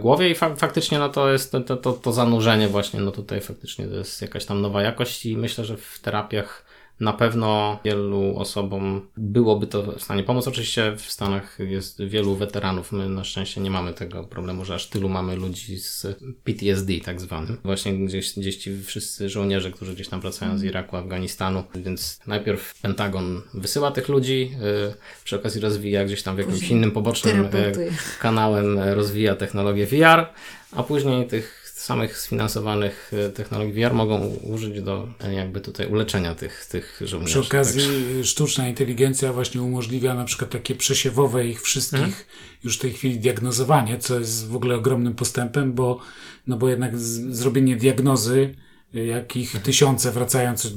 głowie. I fa faktycznie no to jest to, to, to zanurzenie właśnie, no tutaj faktycznie to jest jakaś tam nowa jakość i myślę, że w terapiach na pewno wielu osobom byłoby to w stanie pomóc. Oczywiście w Stanach jest wielu weteranów. My na szczęście nie mamy tego problemu, że aż tylu mamy ludzi z PTSD tak zwanym. Właśnie gdzieś, gdzieś ci wszyscy żołnierze, którzy gdzieś tam pracują z Iraku, Afganistanu. Więc najpierw Pentagon wysyła tych ludzi, yy, przy okazji rozwija gdzieś tam w jakimś innym pobocznym yy, kanałem rozwija technologię VR, a później tych samych sfinansowanych e, technologii VR mogą użyć do e, jakby tutaj uleczenia tych, tych żołnierzy. Przy okazji tak. sztuczna inteligencja właśnie umożliwia na przykład takie przesiewowe ich wszystkich hmm? już w tej chwili diagnozowanie, co jest w ogóle ogromnym postępem, bo, no bo jednak z, zrobienie diagnozy, jakich hmm. tysiące wracają co,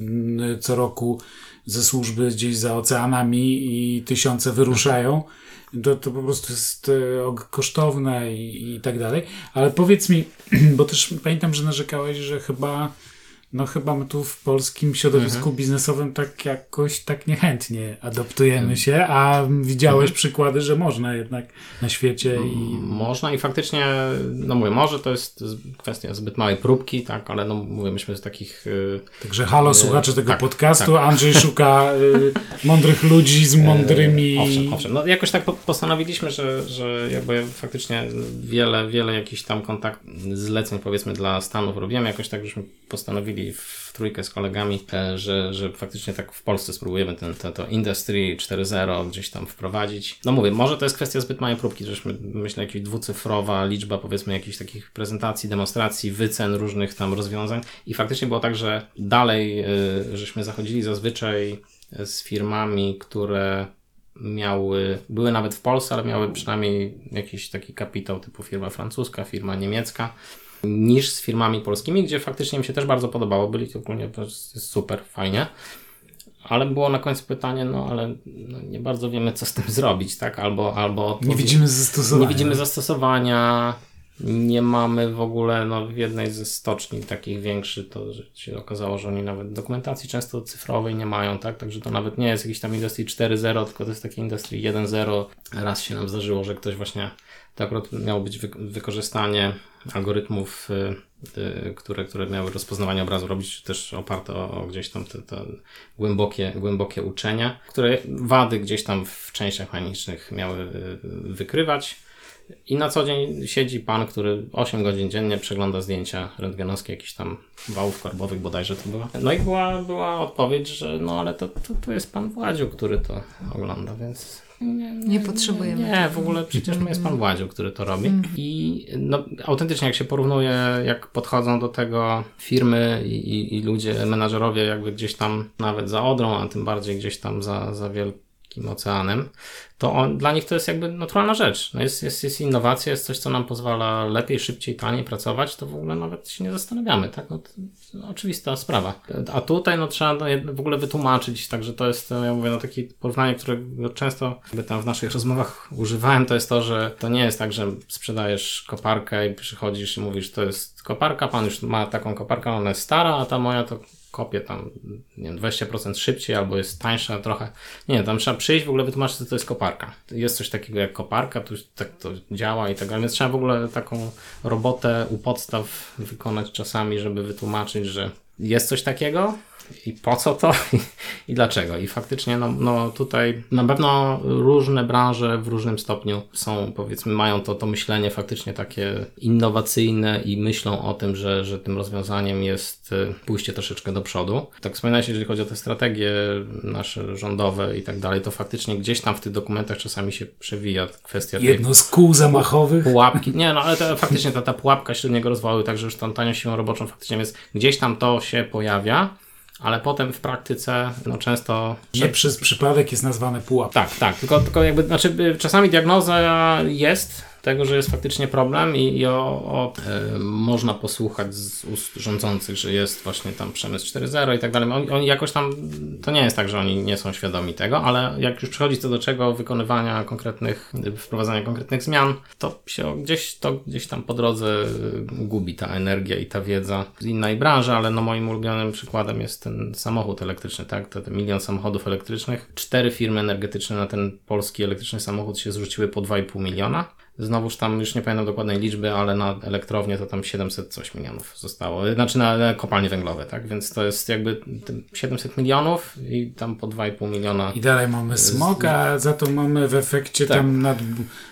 co roku ze służby gdzieś za oceanami i tysiące wyruszają, hmm to, to po prostu jest e, kosztowne i, i tak dalej. Ale powiedz mi, [clears throat] bo też pamiętam, że narzekałeś, że chyba no chyba my tu w polskim środowisku Mhm. biznesowym tak jakoś tak niechętnie adoptujemy Mhm. się, a widziałeś przykłady, że można jednak na świecie i Można i faktycznie, no mówię, może to jest kwestia zbyt małej próbki, tak, ale no mówię, myśmy z takich y, Także halo, słuchacze tego tak, podcastu. Andrzej [laughs] szuka y, mądrych ludzi z mądrymi. E, Owszem, owszem. No jakoś tak po- postanowiliśmy, że, że jakby faktycznie wiele, wiele jakichś tam kontakt, zleceń powiedzmy dla Stanów robiłem, jakoś tak żeśmy postanowili w trójkę z kolegami, e, że, że faktycznie tak w Polsce spróbujemy ten, to, Industry 4.0 gdzieś tam wprowadzić. No mówię, może to jest kwestia zbyt małej próbki, żeśmy myślę jakaś dwucyfrowa liczba powiedzmy jakichś takich prezentacji, demonstracji, wycen różnych tam rozwiązań i faktycznie było tak, że dalej y, żeśmy zachodzili zazwyczaj z firmami, które miały, były nawet w Polsce, ale miały przynajmniej jakiś taki kapitał typu firma francuska, firma niemiecka, niż z firmami polskimi, gdzie faktycznie mi się też bardzo podobało. Byli to ogólnie super, fajnie. Ale było na końcu pytanie, no ale no, nie bardzo wiemy, co z tym [laughs] zrobić, tak? Albo, albo Nie widzimy zastosowania. nie widzimy zastosowania, nie mamy w ogóle, no w jednej ze stoczni takich większych, to się okazało, że oni nawet dokumentacji często cyfrowej nie mają, tak? Także to nawet nie jest jakiś tam Industry 4.0, tylko to jest taki Industry 1.0. Raz się nam zdarzyło, że ktoś właśnie, to akurat miało być wy- wykorzystanie algorytmów, y, y, które, które miały rozpoznawanie obrazu robić, też oparte o, o gdzieś tam te, te głębokie, głębokie uczenia, które wady gdzieś tam w częściach mechanicznych miały y, wykrywać. I na co dzień siedzi pan, który 8 godzin dziennie przegląda zdjęcia rentgenowskie, jakichś tam wałów korbowych bodajże to była. No i była, była odpowiedź, że no ale to, to, to jest pan Władziu, który to ogląda, więc nie, Nie potrzebujemy Nie, w ogóle przecież jest pan Władziu, który to robi. I no, autentycznie jak się porównuje, jak podchodzą do tego firmy i, i, i ludzie, menadżerowie jakby gdzieś tam nawet za Odrą, a tym bardziej gdzieś tam za, za wielkim oceanem, to on, dla nich to jest jakby naturalna rzecz. No jest, jest, jest innowacja, jest coś, co nam pozwala lepiej, szybciej, taniej pracować, to w ogóle nawet się nie zastanawiamy, tak? No, oczywista sprawa. A tutaj no, trzeba w ogóle wytłumaczyć, także to jest, ja mówię, no takie porównanie, które często jakby tam w naszych rozmowach używałem, to jest to, że to nie jest tak, że sprzedajesz koparkę i przychodzisz i mówisz, to jest koparka, pan już ma taką koparkę, ona jest stara, a ta moja to kopię tam, nie wiem, 20% szybciej albo jest tańsza trochę. Nie, tam trzeba przyjść w ogóle wytłumaczyć, co to jest koparka. Jest coś takiego jak koparka, tu tak to działa i tak dalej, więc trzeba w ogóle taką robotę u podstaw wykonać czasami, żeby wytłumaczyć, że jest coś takiego i po co to i, [laughs] i dlaczego. I faktycznie no, no tutaj na pewno różne branże w różnym stopniu są, powiedzmy, mają to, to myślenie faktycznie takie innowacyjne i myślą o tym, że, że tym rozwiązaniem jest y, pójście troszeczkę do przodu. Tak wspominałeś, jeżeli chodzi o te strategie nasze rządowe i tak dalej, to faktycznie gdzieś tam w tych dokumentach czasami się przewija kwestia Jedno z kół zamachowych. pułapki. Nie, no ale to, faktycznie ta, ta pułapka średniego rozwoju, także już tą tanią siłą roboczą faktycznie jest, gdzieś tam to się pojawia, ale potem w praktyce no często Nie przez przypadek jest nazwane pułap. tak, tak, tylko, tylko jakby, znaczy y, czasami diagnoza jest tego, że jest faktycznie problem i, i o, o e, można posłuchać z ust rządzących, że jest właśnie tam przemysł 4.0 i tak dalej. Oni, oni jakoś tam, to nie jest tak, że oni nie są świadomi tego, ale jak już przychodzi co do czego wykonywania konkretnych, wprowadzania konkretnych zmian, to się gdzieś, to gdzieś tam po drodze y, gubi ta energia i ta wiedza z innej branży, ale no moim ulubionym przykładem jest ten samochód elektryczny, tak? Te, te milion samochodów elektrycznych. Cztery firmy energetyczne na ten polski elektryczny samochód się zrzuciły po 2,5 miliona. Znowuż tam już nie pamiętam dokładnej liczby, ale na elektrownię to tam 700 coś milionów zostało. Znaczy na, kopalnie węglowe, tak? Więc to jest jakby tym 700 milionów i tam po 2,5 miliona. I dalej mamy smog, a za to mamy w efekcie Tak. tam nad,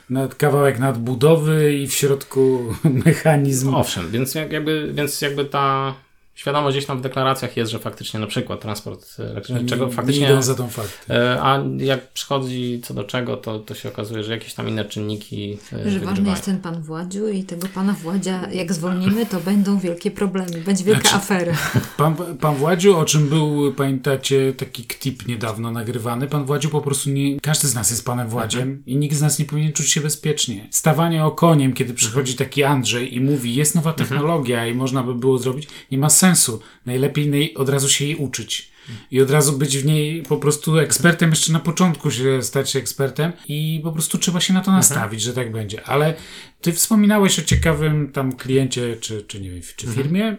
nad kawałek nadbudowy i w środku [laughs] mechanizm. Owszem, więc jak- jakby, więc jakby ta świadomość gdzieś tam w deklaracjach jest, że faktycznie na przykład transport elektryczny, czego nie faktycznie... idą za tą fakty. E, A jak przychodzi co do czego, to, to się okazuje, że jakieś tam inne czynniki e, Że ważny wygrywają. jest ten pan Władziu i tego pana Władzia, jak zwolnimy, to będą wielkie problemy, będzie wielka Znaczy- afera. Pan, pan Władziu, o czym był, pamiętacie, taki ktip niedawno nagrywany, pan Władziu po prostu nie, każdy z nas jest panem Władziem Mhm. i nikt z nas nie powinien czuć się bezpiecznie. Stawanie okoniem, kiedy przychodzi Mhm. taki Andrzej i mówi, jest nowa technologia i można by było zrobić, nie ma sensu. Sensu. Najlepiej nej, od razu się jej uczyć. I od razu być w niej po prostu ekspertem, jeszcze na początku się stać się ekspertem i po prostu trzeba się na to nastawić, że tak będzie. Ale ty wspominałeś o ciekawym tam kliencie, czy, czy nie wiem, czy firmie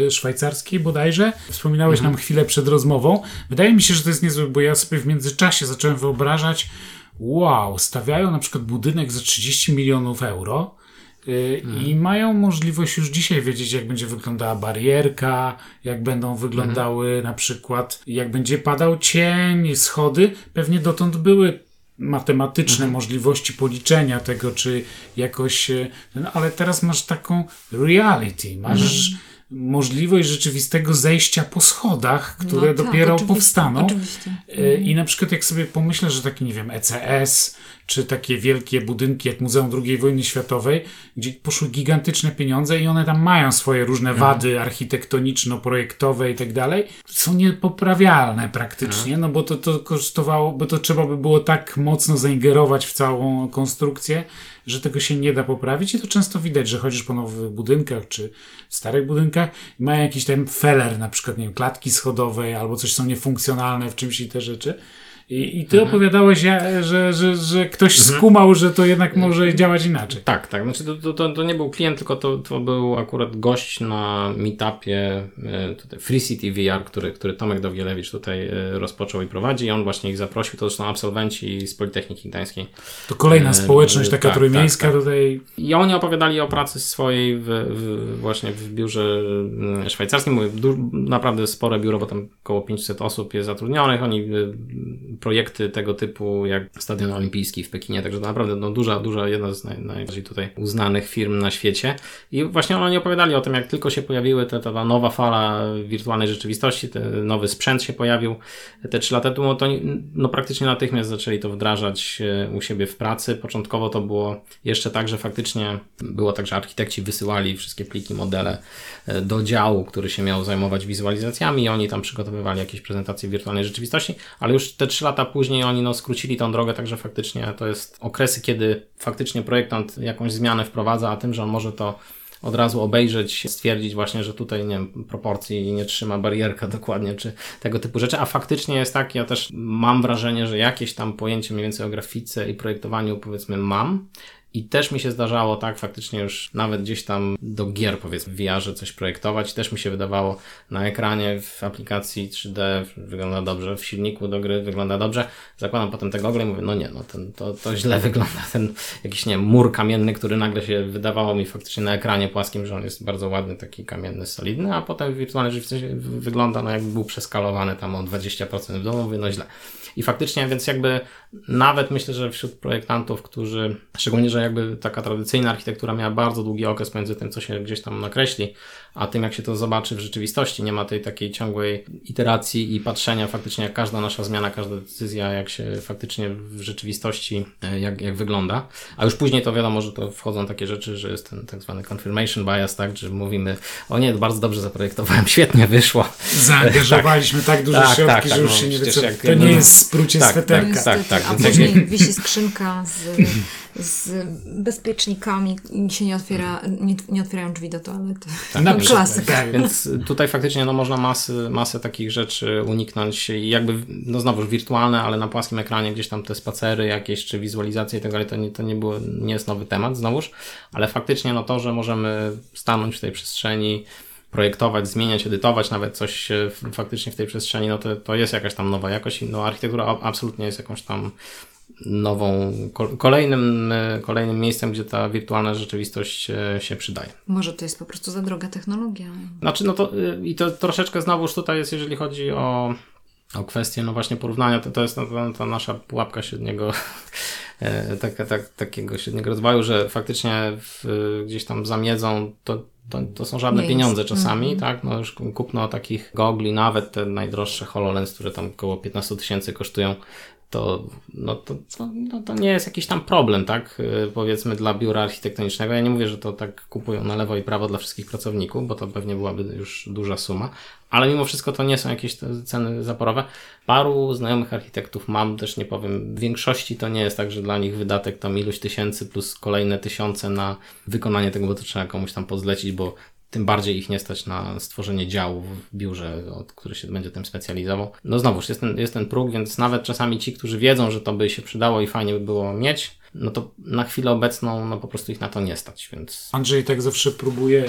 yy, szwajcarskiej bodajże. Wspominałeś nam chwilę przed rozmową. Wydaje mi się, że to jest niezłe, bo ja sobie w międzyczasie zacząłem wyobrażać, wow, stawiają na przykład budynek za 30 milionów euro y, i mają możliwość już dzisiaj wiedzieć, jak będzie wyglądała barierka, jak będą wyglądały na przykład, jak będzie padał cień, schody. Pewnie dotąd były matematyczne możliwości policzenia tego, czy jakoś, y, no, ale teraz masz taką reality, masz możliwość rzeczywistego zejścia po schodach, które No tak, dopiero oczywiście, powstaną. oczywiście. E, I na przykład jak sobie pomyślę, że taki, nie wiem, ECS, czy takie wielkie budynki jak Muzeum II wojny światowej, gdzie poszły gigantyczne pieniądze i one tam mają swoje różne wady architektoniczno-projektowe i tak dalej, są niepoprawialne praktycznie, no bo to, to kosztowało, bo to trzeba by było tak mocno zaingerować w całą konstrukcję, że tego się nie da poprawić. I to często widać, że chodzisz po nowych budynkach czy starych budynkach i mają jakiś ten feller, na przykład, nie wiem, klatki schodowej albo coś są niefunkcjonalne w czymś i te rzeczy. I, i ty opowiadałeś, ja, że, że, że ktoś skumał, że to jednak może działać inaczej. Tak, tak. Znaczy to, to, to, nie był klient, tylko to, to był akurat gość na meetupie e, tutaj Free City VR, który, który Tomek Dowgielewicz tutaj e, rozpoczął i prowadzi i on właśnie ich zaprosił. To są absolwenci z Politechniki Gdańskiej. To kolejna E, społeczność taka tak, trójmiejska tak, tak. tutaj. I oni opowiadali o pracy swojej w, w, właśnie w biurze szwajcarskim. Mówię, du, naprawdę spore biuro, bo tam około 500 osób jest zatrudnionych. Oni projekty tego typu jak Stadion Olimpijski w Pekinie, także naprawdę no, duża, duża, jedna z naj, najbardziej tutaj uznanych firm na świecie. I właśnie oni opowiadali o tym, jak tylko się pojawiły te, ta, nowa fala wirtualnej rzeczywistości, ten nowy sprzęt się pojawił te trzy lata temu, to no, praktycznie natychmiast zaczęli to wdrażać e, u siebie w pracy. Początkowo to było jeszcze tak, że faktycznie było tak, że architekci wysyłali wszystkie pliki, modele e, do działu, który się miał zajmować wizualizacjami i oni tam przygotowywali jakieś prezentacje wirtualnej rzeczywistości, ale już te trzy lata później oni no, skrócili tą drogę, także faktycznie to jest okresy, kiedy faktycznie projektant jakąś zmianę wprowadza, a tym, że on może to od razu obejrzeć, stwierdzić właśnie, że tutaj nie wiem, proporcji nie trzyma barierka [laughs] dokładnie, czy tego typu rzeczy, a faktycznie jest tak, ja też mam wrażenie, że jakieś tam pojęcie mniej więcej o grafice i projektowaniu powiedzmy mam i też mi się zdarzało tak faktycznie już nawet gdzieś tam do gier powiedzmy w VR-ze coś projektować. Też mi się wydawało na ekranie w aplikacji 3D wygląda dobrze, w silniku do gry wygląda dobrze. Zakładam potem te gogle i mówię, no nie, no ten, to, to źle [laughs] wygląda. Ten jakiś, nie mur kamienny, który nagle się wydawało mi faktycznie na ekranie płaskim, że on jest bardzo ładny, taki kamienny, solidny, a potem w wirtualnej rzeczywistości wygląda no jakby był przeskalowany tam o 20% w domu, mówię, no źle. I faktycznie, więc jakby nawet myślę, że wśród projektantów, którzy, szczególnie, że jakby taka tradycyjna architektura miała bardzo długi okres między tym, co się gdzieś tam nakreśli, a tym, jak się to zobaczy w rzeczywistości. Nie ma tej takiej ciągłej iteracji i patrzenia faktycznie, jak każda nasza zmiana, każda decyzja, jak się faktycznie w rzeczywistości, e, jak, jak wygląda. A już później to wiadomo, że to wchodzą takie rzeczy, że jest ten tak zwany confirmation bias, tak, że mówimy, o nie, bardzo dobrze zaprojektowałem, [laughs] świetnie wyszło. Zaangażowaliśmy [laughs] tak, duże Tak, środki, tak, że tak, już no, się nie jak- To nie jest sprucie Tak, sweterka. tak, tak, tak, A więc później wisi skrzynka z, [laughs] z bezpiecznikami i się nie, otwiera, nie, nie otwierają drzwi do toalety. To przykład, klasyk. tak. Więc tutaj faktycznie no, można masy, masę takich rzeczy uniknąć i jakby, no znowuż wirtualne, ale na płaskim ekranie gdzieś tam te spacery jakieś, czy wizualizacje i tak dalej, to nie, to nie było, nie jest nowy temat znowuż, ale faktycznie no to, że możemy stanąć w tej przestrzeni, projektować, zmieniać, edytować nawet coś e, faktycznie w tej przestrzeni, no to, to jest jakaś tam nowa jakość i no architektura absolutnie jest jakąś tam nową, ko- kolejnym, e, kolejnym miejscem, gdzie ta wirtualna rzeczywistość e, się przydaje. Może to jest po prostu za droga technologia. Znaczy, no to y, i to troszeczkę znowuż tutaj jest, jeżeli chodzi o, o kwestię, no właśnie porównania, to to jest no, ta, ta nasza pułapka średniego, [laughs] e, taka, tak, takiego średniego rozwoju, że faktycznie w, gdzieś tam za miedzą to, to, to są żadne Nie pieniądze jest. czasami, tak? No już kupno takich gogli, nawet te najdroższe HoloLens, które tam około 15 tysięcy kosztują, to, no to, to, no to nie jest jakiś tam problem, tak? Yy, Powiedzmy dla biura architektonicznego. Ja nie mówię, że to tak kupują na lewo i prawo dla wszystkich pracowników, bo to pewnie byłaby już duża suma, ale mimo wszystko to nie są jakieś ceny zaporowe. Paru znajomych architektów mam, też nie powiem, w większości to nie jest tak, że dla nich wydatek tam iluś tysięcy plus kolejne tysiące na wykonanie tego, bo to trzeba komuś tam pozlecić, bo tym bardziej ich nie stać na stworzenie działu w biurze, który się będzie tym specjalizował. No znowuż jest ten, jest ten próg, więc nawet czasami ci, którzy wiedzą, że to by się przydało i fajnie by było mieć, no to na chwilę obecną no po prostu ich na to nie stać, więc... Andrzej tak zawsze próbuje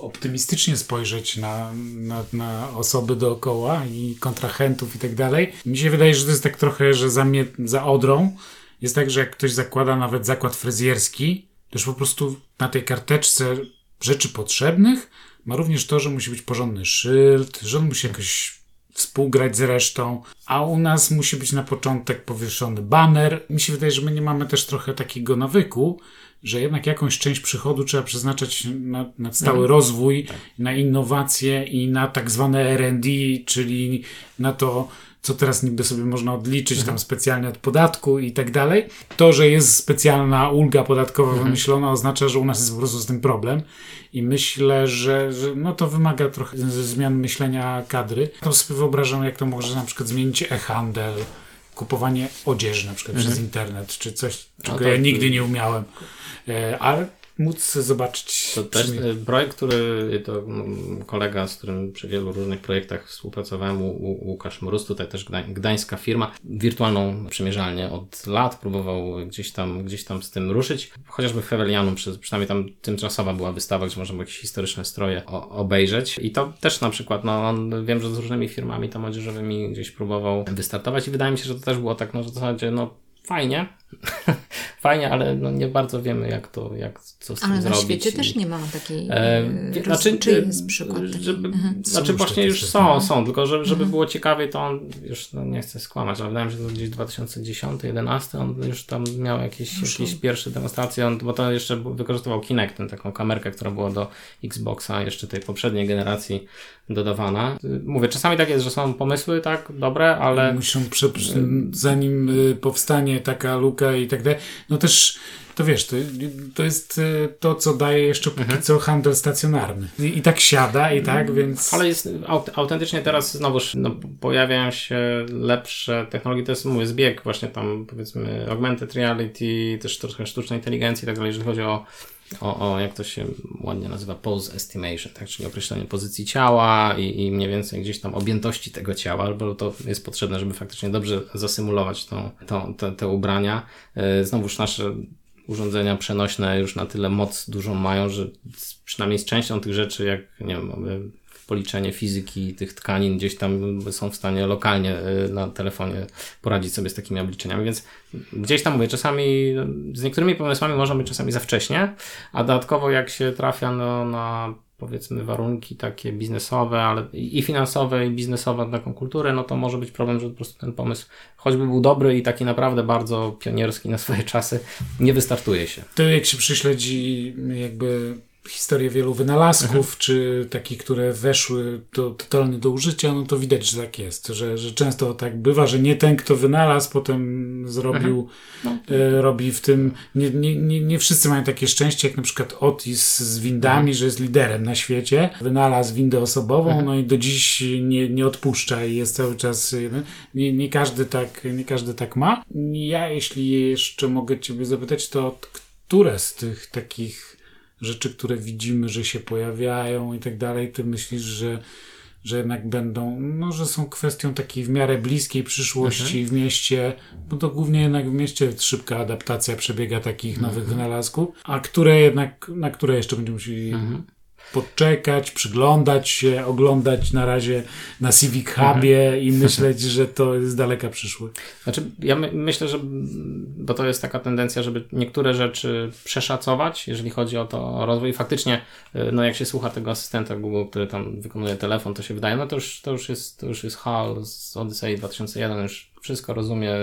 optymistycznie spojrzeć na, na, na osoby dookoła i kontrahentów i tak dalej. Mi się wydaje, że to jest tak trochę, że za, mnie, za Odrą jest tak, że jak ktoś zakłada nawet zakład fryzjerski, to już po prostu na tej karteczce rzeczy potrzebnych ma również to, że musi być porządny szyld, że on musi jakoś współgrać z resztą, a u nas musi być na początek powieszony baner. Mi się wydaje, że my nie mamy też trochę takiego nawyku, że jednak jakąś część przychodu trzeba przeznaczać na, na stały mhm. rozwój, tak. na innowacje i na tak zwane R&D, czyli na to, co teraz niby sobie można odliczyć mhm. tam specjalnie od podatku i tak dalej. To, że jest specjalna ulga podatkowa mhm. wymyślona oznacza, że u nas jest po prostu z tym problem i myślę, że, że no to wymaga trochę zmian myślenia kadry. To sobie wyobrażam, jak to może na przykład zmienić e-handel, kupowanie odzieży na przykład mhm. przez internet, czy coś, czego no ja nigdy nie umiałem. E, ale móc zobaczyć. To też e, projekt, który to mm, kolega, z którym przy wielu różnych projektach współpracowałem, Łukasz Mróz, tutaj też gdańska firma, wirtualną przymierzalnię od lat próbował gdzieś tam, gdzieś tam z tym ruszyć. Chociażby w Hewelianum, przynajmniej tam tymczasowa była wystawa, gdzie można było jakieś historyczne stroje obejrzeć. I to też na przykład, no on, wiem, że z różnymi firmami tam odzieżowymi gdzieś próbował wystartować i wydaje mi się, że to też było tak, no w zasadzie, no fajnie, [laughs] fajnie, ale no nie bardzo wiemy, jak to, jak, co z tym ale zrobić. Ale na świecie I... też nie ma takiej e, roz... znaczy, czy jest przykład żeby, mhm. Znaczy właśnie już są, są, tylko żeby, żeby mhm. było ciekawiej, to on już, no nie chcę skłamać, ale wydaje mi się, że to gdzieś 2010-2011 on już tam miał jakieś, jakieś pierwsze demonstracje, on, bo to jeszcze wykorzystywał Kinect, tę taką kamerkę, która była do Xboxa jeszcze tej poprzedniej generacji dodawana. Mówię, czasami tak jest, że są pomysły tak dobre, ale... Muszą, prze... zanim y, powstanie taka luka i tak dalej, no też to wiesz, to, to jest y, to, co daje jeszcze póki mhm. co handel stacjonarny. I, I, tak siada, i tak, więc... Ale jest autentycznie teraz znowuż no, pojawiają się lepsze technologie, to jest mój zbieg właśnie tam powiedzmy augmented reality, też trochę sztucznej inteligencji i tak dalej, jeżeli chodzi o o, o, jak to się ładnie nazywa, pose estimation, tak, czyli określenie pozycji ciała i, i mniej więcej gdzieś tam objętości tego ciała, albo to jest potrzebne, żeby faktycznie dobrze zasymulować tą, tą, te, te ubrania. E, znowuż nasze urządzenia przenośne już na tyle moc dużą mają, że przynajmniej z częścią tych rzeczy, jak nie wiem, policzenie fizyki tych tkanin gdzieś tam są w stanie lokalnie y, na telefonie poradzić sobie z takimi obliczeniami, więc gdzieś tam mówię, czasami z niektórymi pomysłami można być czasami za wcześnie, a dodatkowo jak się trafia no, na powiedzmy warunki takie biznesowe, ale i finansowe, i biznesowe na taką kulturę, no to może być problem, że po prostu ten pomysł, choćby był dobry i taki naprawdę bardzo pionierski na swoje czasy, nie wystartuje się. To jak się prześledzi jakby historię wielu wynalazków, mhm. czy takich, które weszły do, totalnie do użycia, no to widać, że tak jest, że, że często tak bywa, że nie ten, kto wynalazł, potem zrobił, mhm. no. e, robi w tym, nie, nie, nie, nie wszyscy mają takie szczęście, jak na przykład Otis z windami, mhm. że jest liderem na świecie, wynalazł windę osobową, mhm. no i do dziś nie, nie odpuszcza i jest cały czas, nie, nie każdy tak, nie każdy tak ma. Ja, jeśli jeszcze mogę Ciebie zapytać, to które z tych takich rzeczy, które widzimy, że się pojawiają i tak dalej, ty myślisz, że, że jednak będą, no, że są kwestią takiej w miarę bliskiej przyszłości mhm. w mieście, bo to głównie jednak w mieście szybka adaptacja przebiega takich mhm. nowych wynalazków, a które jednak, na które jeszcze będziemy musieli mhm poczekać, przyglądać się, oglądać na razie na Civic Hubie mhm. i myśleć, [laughs] że to jest daleka przyszłość. Znaczy, ja my, myślę, że bo to jest taka tendencja, żeby niektóre rzeczy przeszacować, jeżeli chodzi o to o rozwój. I faktycznie, y, no jak się słucha tego asystenta Google, który tam wykonuje telefon, to się wydaje, no to już, to już jest, to już jest HAL z Odyssey 2001, już wszystko rozumie,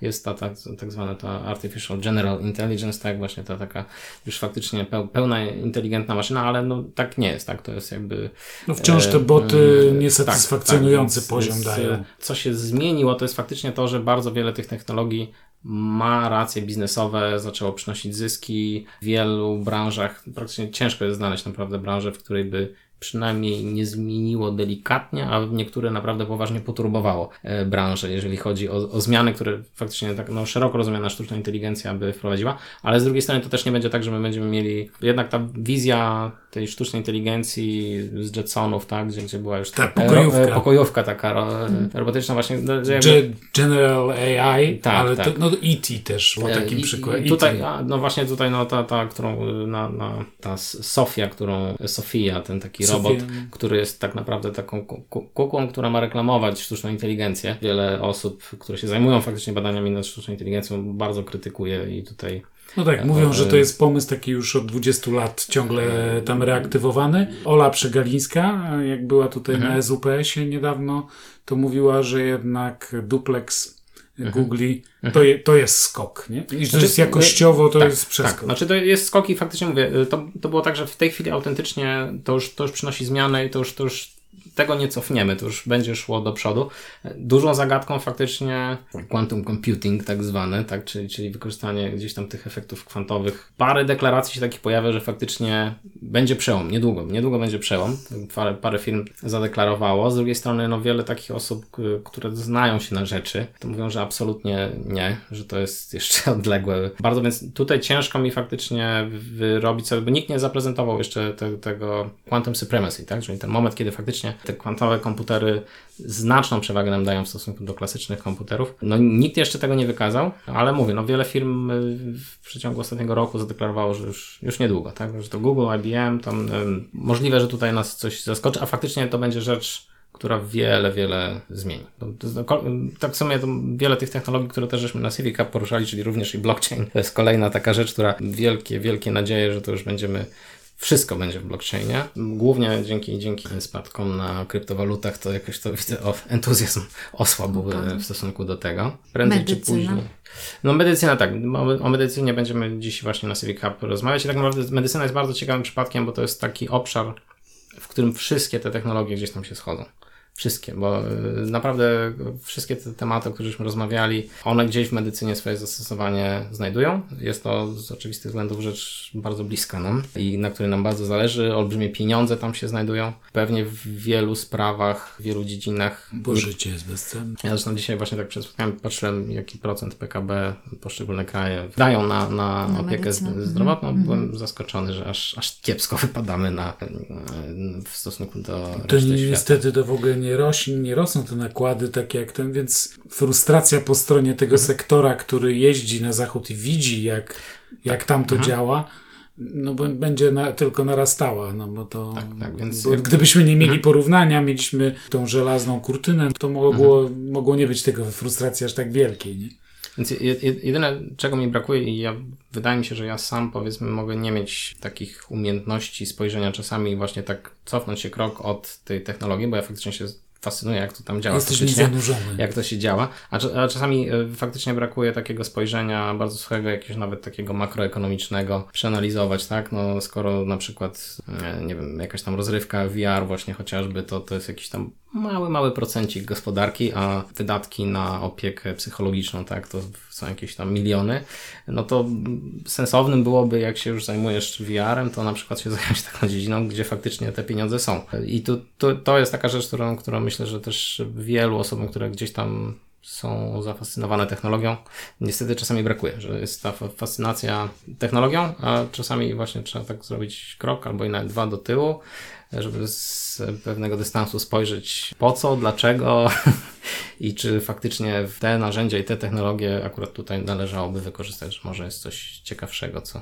jest ta, ta tak zwana ta Artificial General Intelligence, tak, właśnie ta taka już faktycznie pełna inteligentna maszyna, ale no tak nie jest, tak, to jest jakby... No wciąż te boty e, niesatysfakcjonujący tak, tak, poziom dają. Co się zmieniło, to jest faktycznie to, że bardzo wiele tych technologii ma racje biznesowe, zaczęło przynosić zyski w wielu branżach. Praktycznie ciężko jest znaleźć naprawdę branżę, w której by przynajmniej nie zmieniło delikatnie, a niektóre naprawdę poważnie poturbowało e, branżę, jeżeli chodzi o, o zmiany, które faktycznie tak no, szeroko rozumiana sztuczna inteligencja by wprowadziła, ale z drugiej strony to też nie będzie tak, że my będziemy mieli jednak ta wizja tej sztucznej inteligencji z Jetsonów, tak, gdzie, gdzie była już Ta e, pokojówka. ro- e, pokojówka taka ro- robotyczna właśnie. no, jakby- Ge- General AI, Tak, ale tak. To, no E.T. też był E, takim przykładem. Tutaj, a, no właśnie tutaj, no ta, ta którą, na, na, ta Sofia, którą, Sofia, ten taki Sofia. robot, który jest tak naprawdę taką ku- ku- kukłą, która ma reklamować sztuczną inteligencję. Wiele osób, które się zajmują faktycznie badaniami nad sztuczną inteligencją, bardzo krytykuje i tutaj No tak, mówią, że to jest pomysł taki już od 20 lat ciągle tam reaktywowany. Ola Przegalińska, jak była tutaj Mhm. na SUPS-ie niedawno, to mówiła, że jednak duplex. Googli to, je, to jest skok, nie? I że Znaczy, jest jakościowo, to tak, jest przeskok. Tak, znaczy to jest skok i faktycznie mówię, y, to, to było tak, że w tej chwili autentycznie to już, to już przynosi zmianę i to już, to już tego nie cofniemy, to już będzie szło do przodu. Dużą zagadką faktycznie quantum computing tak zwany, tak, czyli, czyli wykorzystanie gdzieś tam tych efektów kwantowych. Parę deklaracji się takich pojawia, że faktycznie będzie przełom, niedługo, niedługo będzie przełom. Parę, parę firm zadeklarowało. Z drugiej strony no wiele takich osób, które znają się na rzeczy, to mówią, że absolutnie nie, że to jest jeszcze [laughs] odległe. Bardzo więc tutaj ciężko mi faktycznie wyrobić sobie, bo nikt nie zaprezentował jeszcze te, tego quantum supremacy, tak? Czyli ten moment, kiedy faktycznie te kwantowe komputery znaczną przewagę nam dają w stosunku do klasycznych komputerów. No nikt jeszcze tego nie wykazał, ale mówię, no wiele firm y, w przeciągu ostatniego roku zadeklarowało, że już, już niedługo, tak? Że to Google, IBM, tam ym, możliwe, że tutaj nas coś zaskoczy, a faktycznie to będzie rzecz która wiele, wiele zmieni. Ko- tak w sumie to wiele tych technologii, które też żeśmy na Civic Cup poruszali, czyli również i blockchain, to jest kolejna taka rzecz, która wielkie, wielkie nadzieje, że to już będziemy wszystko będzie w blockchainie. Głównie dzięki, dzięki spadkom na kryptowalutach to jakoś to widzę, o, entuzjazm osłabł e, w stosunku do tego. Prędzej Medycyna. czy później. No medycyna tak, o, o medycynie będziemy dziś właśnie na Civic Cup rozmawiać i tak naprawdę medycyna jest bardzo ciekawym przypadkiem, bo to jest taki obszar, w którym wszystkie te technologie gdzieś tam się schodzą. Wszystkie, bo y, naprawdę wszystkie te tematy, o których żeśmy rozmawiali, one gdzieś w medycynie swoje zastosowanie znajdują. Jest to z oczywistych względów rzecz bardzo bliska nam i na której nam bardzo zależy. Olbrzymie pieniądze tam się znajdują. Pewnie w wielu sprawach, w wielu dziedzinach. Bo życie jest bezcenne. Ja zresztą dzisiaj właśnie tak przed patrzyłem, jaki procent PKB poszczególne kraje dają na, na, Na opiekę medycynę. zdrowotną. Byłem zaskoczony, że aż, aż kiepsko wypadamy na, w stosunku do To reszty ni- świata. niestety to w ogóle nie rośnie, nie rosną te nakłady takie jak ten, więc frustracja po stronie tego Mhm. sektora, który jeździ na zachód i widzi jak, jak tam to Mhm. działa, no będzie na, tylko narastała, no bo to, Tak, tak, więc bo Mhm. gdybyśmy nie mieli porównania, mieliśmy tą żelazną kurtynę, to mogło, Mhm. mogło nie być tego frustracji aż tak wielkiej, nie? Więc je- je- jedyne, czego mi brakuje i ja, wydaje mi się, że ja sam powiedzmy mogę nie mieć takich umiejętności spojrzenia czasami właśnie tak cofnąć się krok od tej technologii, bo ja faktycznie się fascynuję, jak to tam działa. Jesteś niezanurzony. jak to się działa, a, a czasami y, faktycznie brakuje takiego spojrzenia bardzo suchego, jakiegoś nawet takiego makroekonomicznego, przeanalizować, tak, no skoro na przykład, e, nie wiem, jakaś tam rozrywka VR właśnie chociażby, to, to jest jakiś tam mały, mały procencik gospodarki, a wydatki na opiekę psychologiczną, tak, to są jakieś tam miliony, no to sensownym byłoby, jak się już zajmujesz VR-em, to na przykład się [laughs] zająć taką dziedziną, gdzie faktycznie te pieniądze są. I tu, tu, to jest taka rzecz, którą, którą myślę, że też wielu osobom, które gdzieś tam są zafascynowane technologią, niestety czasami brakuje, że jest ta fa- fascynacja technologią, a czasami właśnie trzeba tak zrobić krok albo i nawet dwa do tyłu, żeby z pewnego dystansu spojrzeć po co, dlaczego [laughs] i czy faktycznie te narzędzia i te technologie akurat tutaj należałoby wykorzystać, że może jest coś ciekawszego, co,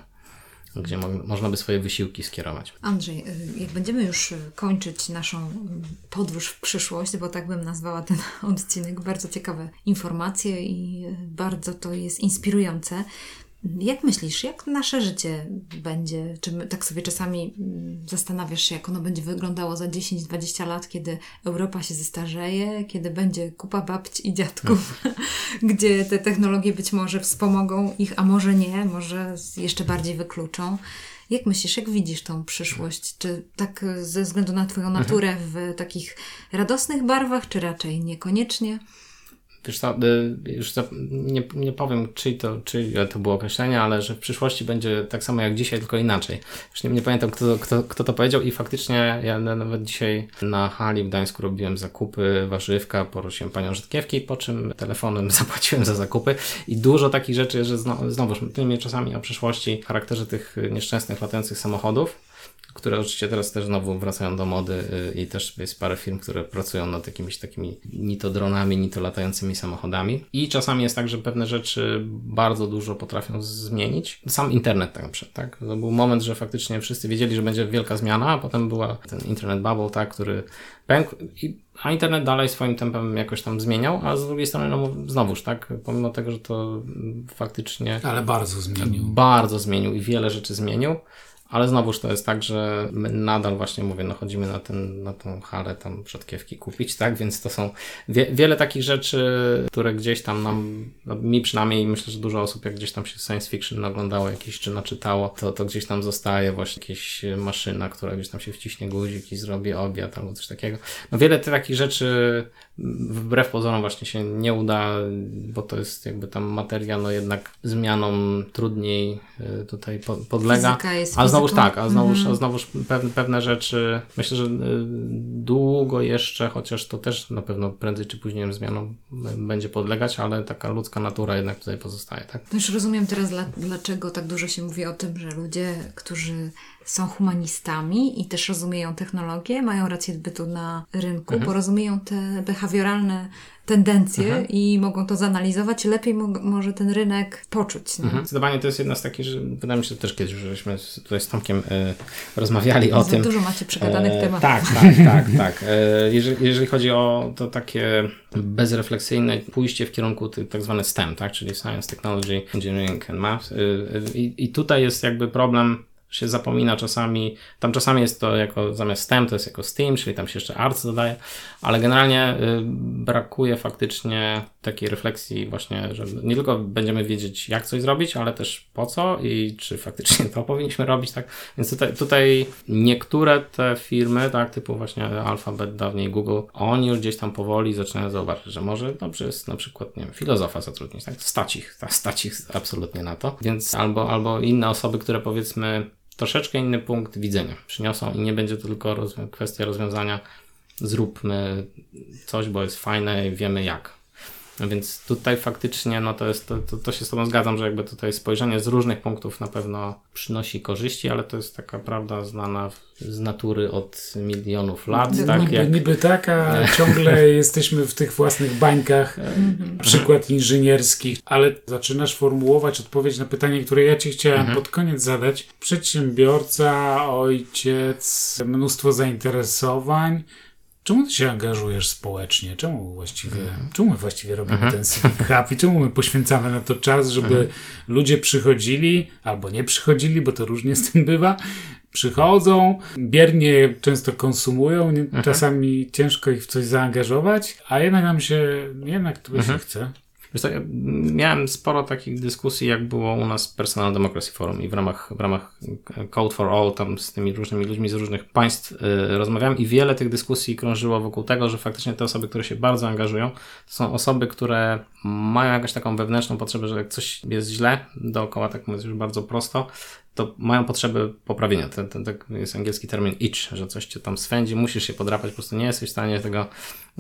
gdzie mo- można by swoje wysiłki skierować. Andrzej, y, jak będziemy już y, kończyć naszą y, podróż w przyszłość, bo tak bym nazwała ten [laughs] odcinek, bardzo ciekawe informacje i bardzo to jest inspirujące. Jak myślisz, jak nasze życie będzie? Czy my, tak sobie czasami mm, zastanawiasz się, jak ono będzie wyglądało za 10-20 lat, kiedy Europa się zestarzeje, kiedy będzie kupa babci i dziadków, [laughs] gdzie te technologie być może wspomogą ich, a może nie, może jeszcze bardziej wykluczą. Jak myślisz, jak widzisz tą przyszłość? Czy tak ze względu na Twoją naturę w takich radosnych barwach, czy raczej niekoniecznie? Wiesz co, y, już za, nie, nie powiem, czy to, czy to było określenie, ale że w przyszłości będzie tak samo jak dzisiaj, tylko inaczej. Już nie, nie pamiętam, kto, kto, kto to powiedział i faktycznie ja nawet dzisiaj na hali w Gdańsku robiłem zakupy, warzywka, poruszyłem panią Żydkiewki, po czym telefonem [laughs] zapłaciłem za zakupy i dużo takich rzeczy, że znowu, znowuż myślimy czasami o przyszłości charakterze tych nieszczęsnych latających samochodów, które oczywiście teraz też znowu wracają do mody y, i też jest parę firm, które pracują nad jakimiś takimi ni to dronami, ni to latającymi samochodami. I czasami jest tak, że pewne rzeczy bardzo dużo potrafią zmienić. Sam internet tak przykład, tak? To był moment, że faktycznie wszyscy wiedzieli, że będzie wielka zmiana, a potem była ten internet bubble, tak, który pękł i a internet dalej swoim tempem jakoś tam zmieniał, a z drugiej strony, no znowuż, tak, pomimo tego, że to faktycznie... Ale bardzo zmienił. Bardzo zmienił i wiele rzeczy zmienił. Ale znowuż to jest tak, że my nadal właśnie mówię, no chodzimy na, ten, na tą halę tam rzodkiewki kupić, tak? Więc to są wie, wiele takich rzeczy, które gdzieś tam nam, no mi przynajmniej myślę, że dużo osób jak gdzieś tam się science fiction oglądało jakieś czy naczytało, to, to gdzieś tam zostaje właśnie jakieś maszyna, która gdzieś tam się wciśnie guzik i zrobi obiad albo coś takiego. No wiele takich rzeczy wbrew pozorom właśnie się nie uda, bo to jest jakby tam materia, no jednak zmianom trudniej y, tutaj podlega. a znowuż tak, a znowuż, mm. a znowuż pewne, pewne rzeczy, myślę, że y, długo jeszcze, chociaż to też na pewno prędzej czy później zmianom będzie podlegać, ale taka ludzka natura jednak tutaj pozostaje, tak? No już rozumiem teraz, dlaczego tak dużo się mówi o tym, że ludzie, którzy są humanistami i też rozumieją technologię, mają rację bytu na rynku, mhm. bo rozumieją te behawioralne tendencje mhm. i mogą to zanalizować, lepiej mo może ten rynek poczuć. Mhm. Zdecydowanie to jest jedna z takich, że wydaje mi się że też kiedyś, żeśmy tutaj z Tomkiem y, rozmawiali o tym. Dużo macie przegadanych e, tematów. Tak, [laughs] tak, tak, tak. E, jeżeli, jeżeli chodzi o to takie bezrefleksyjne pójście w kierunku tak zwane STEM, tak, czyli Science, Technology, Engineering and Math. Y, y, I tutaj jest jakby problem się zapomina czasami, tam czasami jest to jako zamiast STEM to jest jako STEAM, czyli tam się jeszcze ARTS dodaje, ale generalnie y, brakuje faktycznie takiej refleksji właśnie, że nie tylko będziemy wiedzieć jak coś zrobić, ale też po co i czy faktycznie [laughs] to powinniśmy robić, tak? Więc tutaj, tutaj niektóre te firmy, tak, typu właśnie Alphabet, dawniej Google, oni już gdzieś tam powoli zaczynają zauważyć, że może dobrze jest na przykład, nie wiem, filozofa zatrudnić, tak? Stać ich, [laughs] stać ich absolutnie na to, więc albo, albo inne osoby, które powiedzmy troszeczkę inny punkt widzenia przyniosą i nie będzie to tylko kwestia rozwiązania zróbmy coś, bo jest fajne i wiemy jak. No więc tutaj faktycznie, no to jest, to, to, to, się z Tobą zgadzam, że jakby tutaj spojrzenie z różnych punktów na pewno przynosi korzyści, ale to jest taka prawda znana z natury od milionów lat. No, tak, niby, jak... niby tak, a ciągle [laughs] jesteśmy w tych własnych bańkach, mhm. przykład inżynierskich, ale zaczynasz formułować odpowiedź na pytanie, które ja Ci chciałem mhm. pod koniec zadać. Przedsiębiorca, ojciec, mnóstwo zainteresowań, Czemu ty się angażujesz społecznie? Czemu właściwie, mhm. czemu my właściwie robimy mhm. ten Civic Hub i czemu my poświęcamy na to czas, żeby mhm. ludzie przychodzili albo nie przychodzili, bo to różnie z tym bywa, przychodzą, biernie często konsumują, mhm. czasami ciężko ich w coś zaangażować, a jednak nam się, jednak tu się chce. Miałem sporo takich dyskusji, jak było u nas Personal Democracy Forum i w ramach, w ramach Code for All, tam z tymi różnymi ludźmi z różnych państw yy, rozmawiałem i wiele tych dyskusji krążyło wokół tego, że faktycznie te osoby, które się bardzo angażują, to są osoby, które mają jakąś taką wewnętrzną potrzebę, że jak coś jest źle dookoła, tak mówiąc już bardzo prosto, to mają potrzeby poprawienia. To, to, to, jest angielski termin itch, że coś cię tam swędzi, musisz się podrapać, po prostu nie jesteś w stanie tego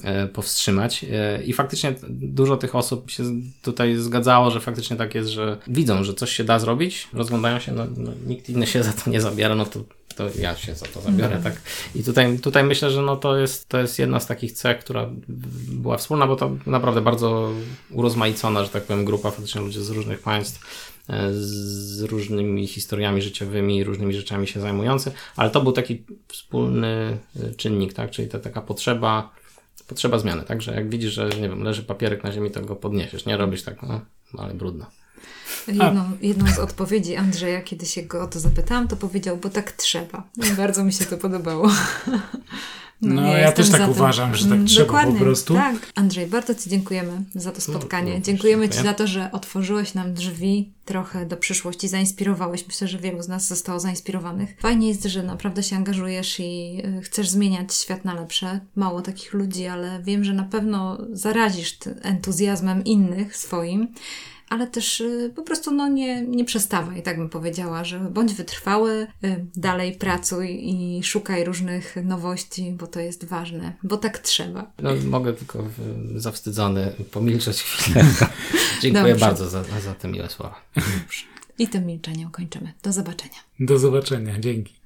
e, powstrzymać. E, I faktycznie dużo tych osób się tutaj zgadzało, że faktycznie tak jest, że widzą, że coś się da zrobić, rozglądają się, no, no nikt inny się za to nie zabiera, no to to ja się za to zabiorę, tak. I tutaj, tutaj myślę, że no to, jest, to jest jedna z takich cech, która była wspólna, bo to naprawdę bardzo urozmaicona, że tak powiem, grupa faktycznie ludzi z różnych państw z różnymi historiami życiowymi, różnymi rzeczami się zajmujący, ale to był taki wspólny e, czynnik, tak? Czyli ta taka potrzeba, potrzeba zmiany, tak? Że jak widzisz, że nie wiem, leży papierek na ziemi, to go podniesiesz, nie robisz tak, no, ale brudno. Jedną, jedną z odpowiedzi Andrzeja, kiedy się go o to zapytałam, to powiedział, bo tak trzeba. I bardzo mi się to podobało. [laughs] No, no ja, też tak uważam, że tak mm, trzeba Dokładnie, po prostu. Tak. Andrzej, bardzo Ci dziękujemy za to spotkanie. No, no, dziękujemy Ci za to, że otworzyłeś nam drzwi trochę do przyszłości zainspirowałeś. Myślę, że wielu z nas zostało zainspirowanych. Fajnie jest, że naprawdę się angażujesz i y, chcesz zmieniać świat na lepsze. Mało takich ludzi, ale wiem, że na pewno zarazisz entuzjazmem innych swoim ale też y, po prostu no, nie, nie przestawaj, tak bym powiedziała, że bądź wytrwały, y, dalej pracuj i szukaj różnych nowości, bo to jest ważne, bo tak trzeba. No, mogę tylko zawstydzony pomilczeć chwilę. [laughs] Dziękuję Dobrze. bardzo za, za te miłe słowa. I tym milczeniem kończymy. Do zobaczenia. Do zobaczenia. Dzięki.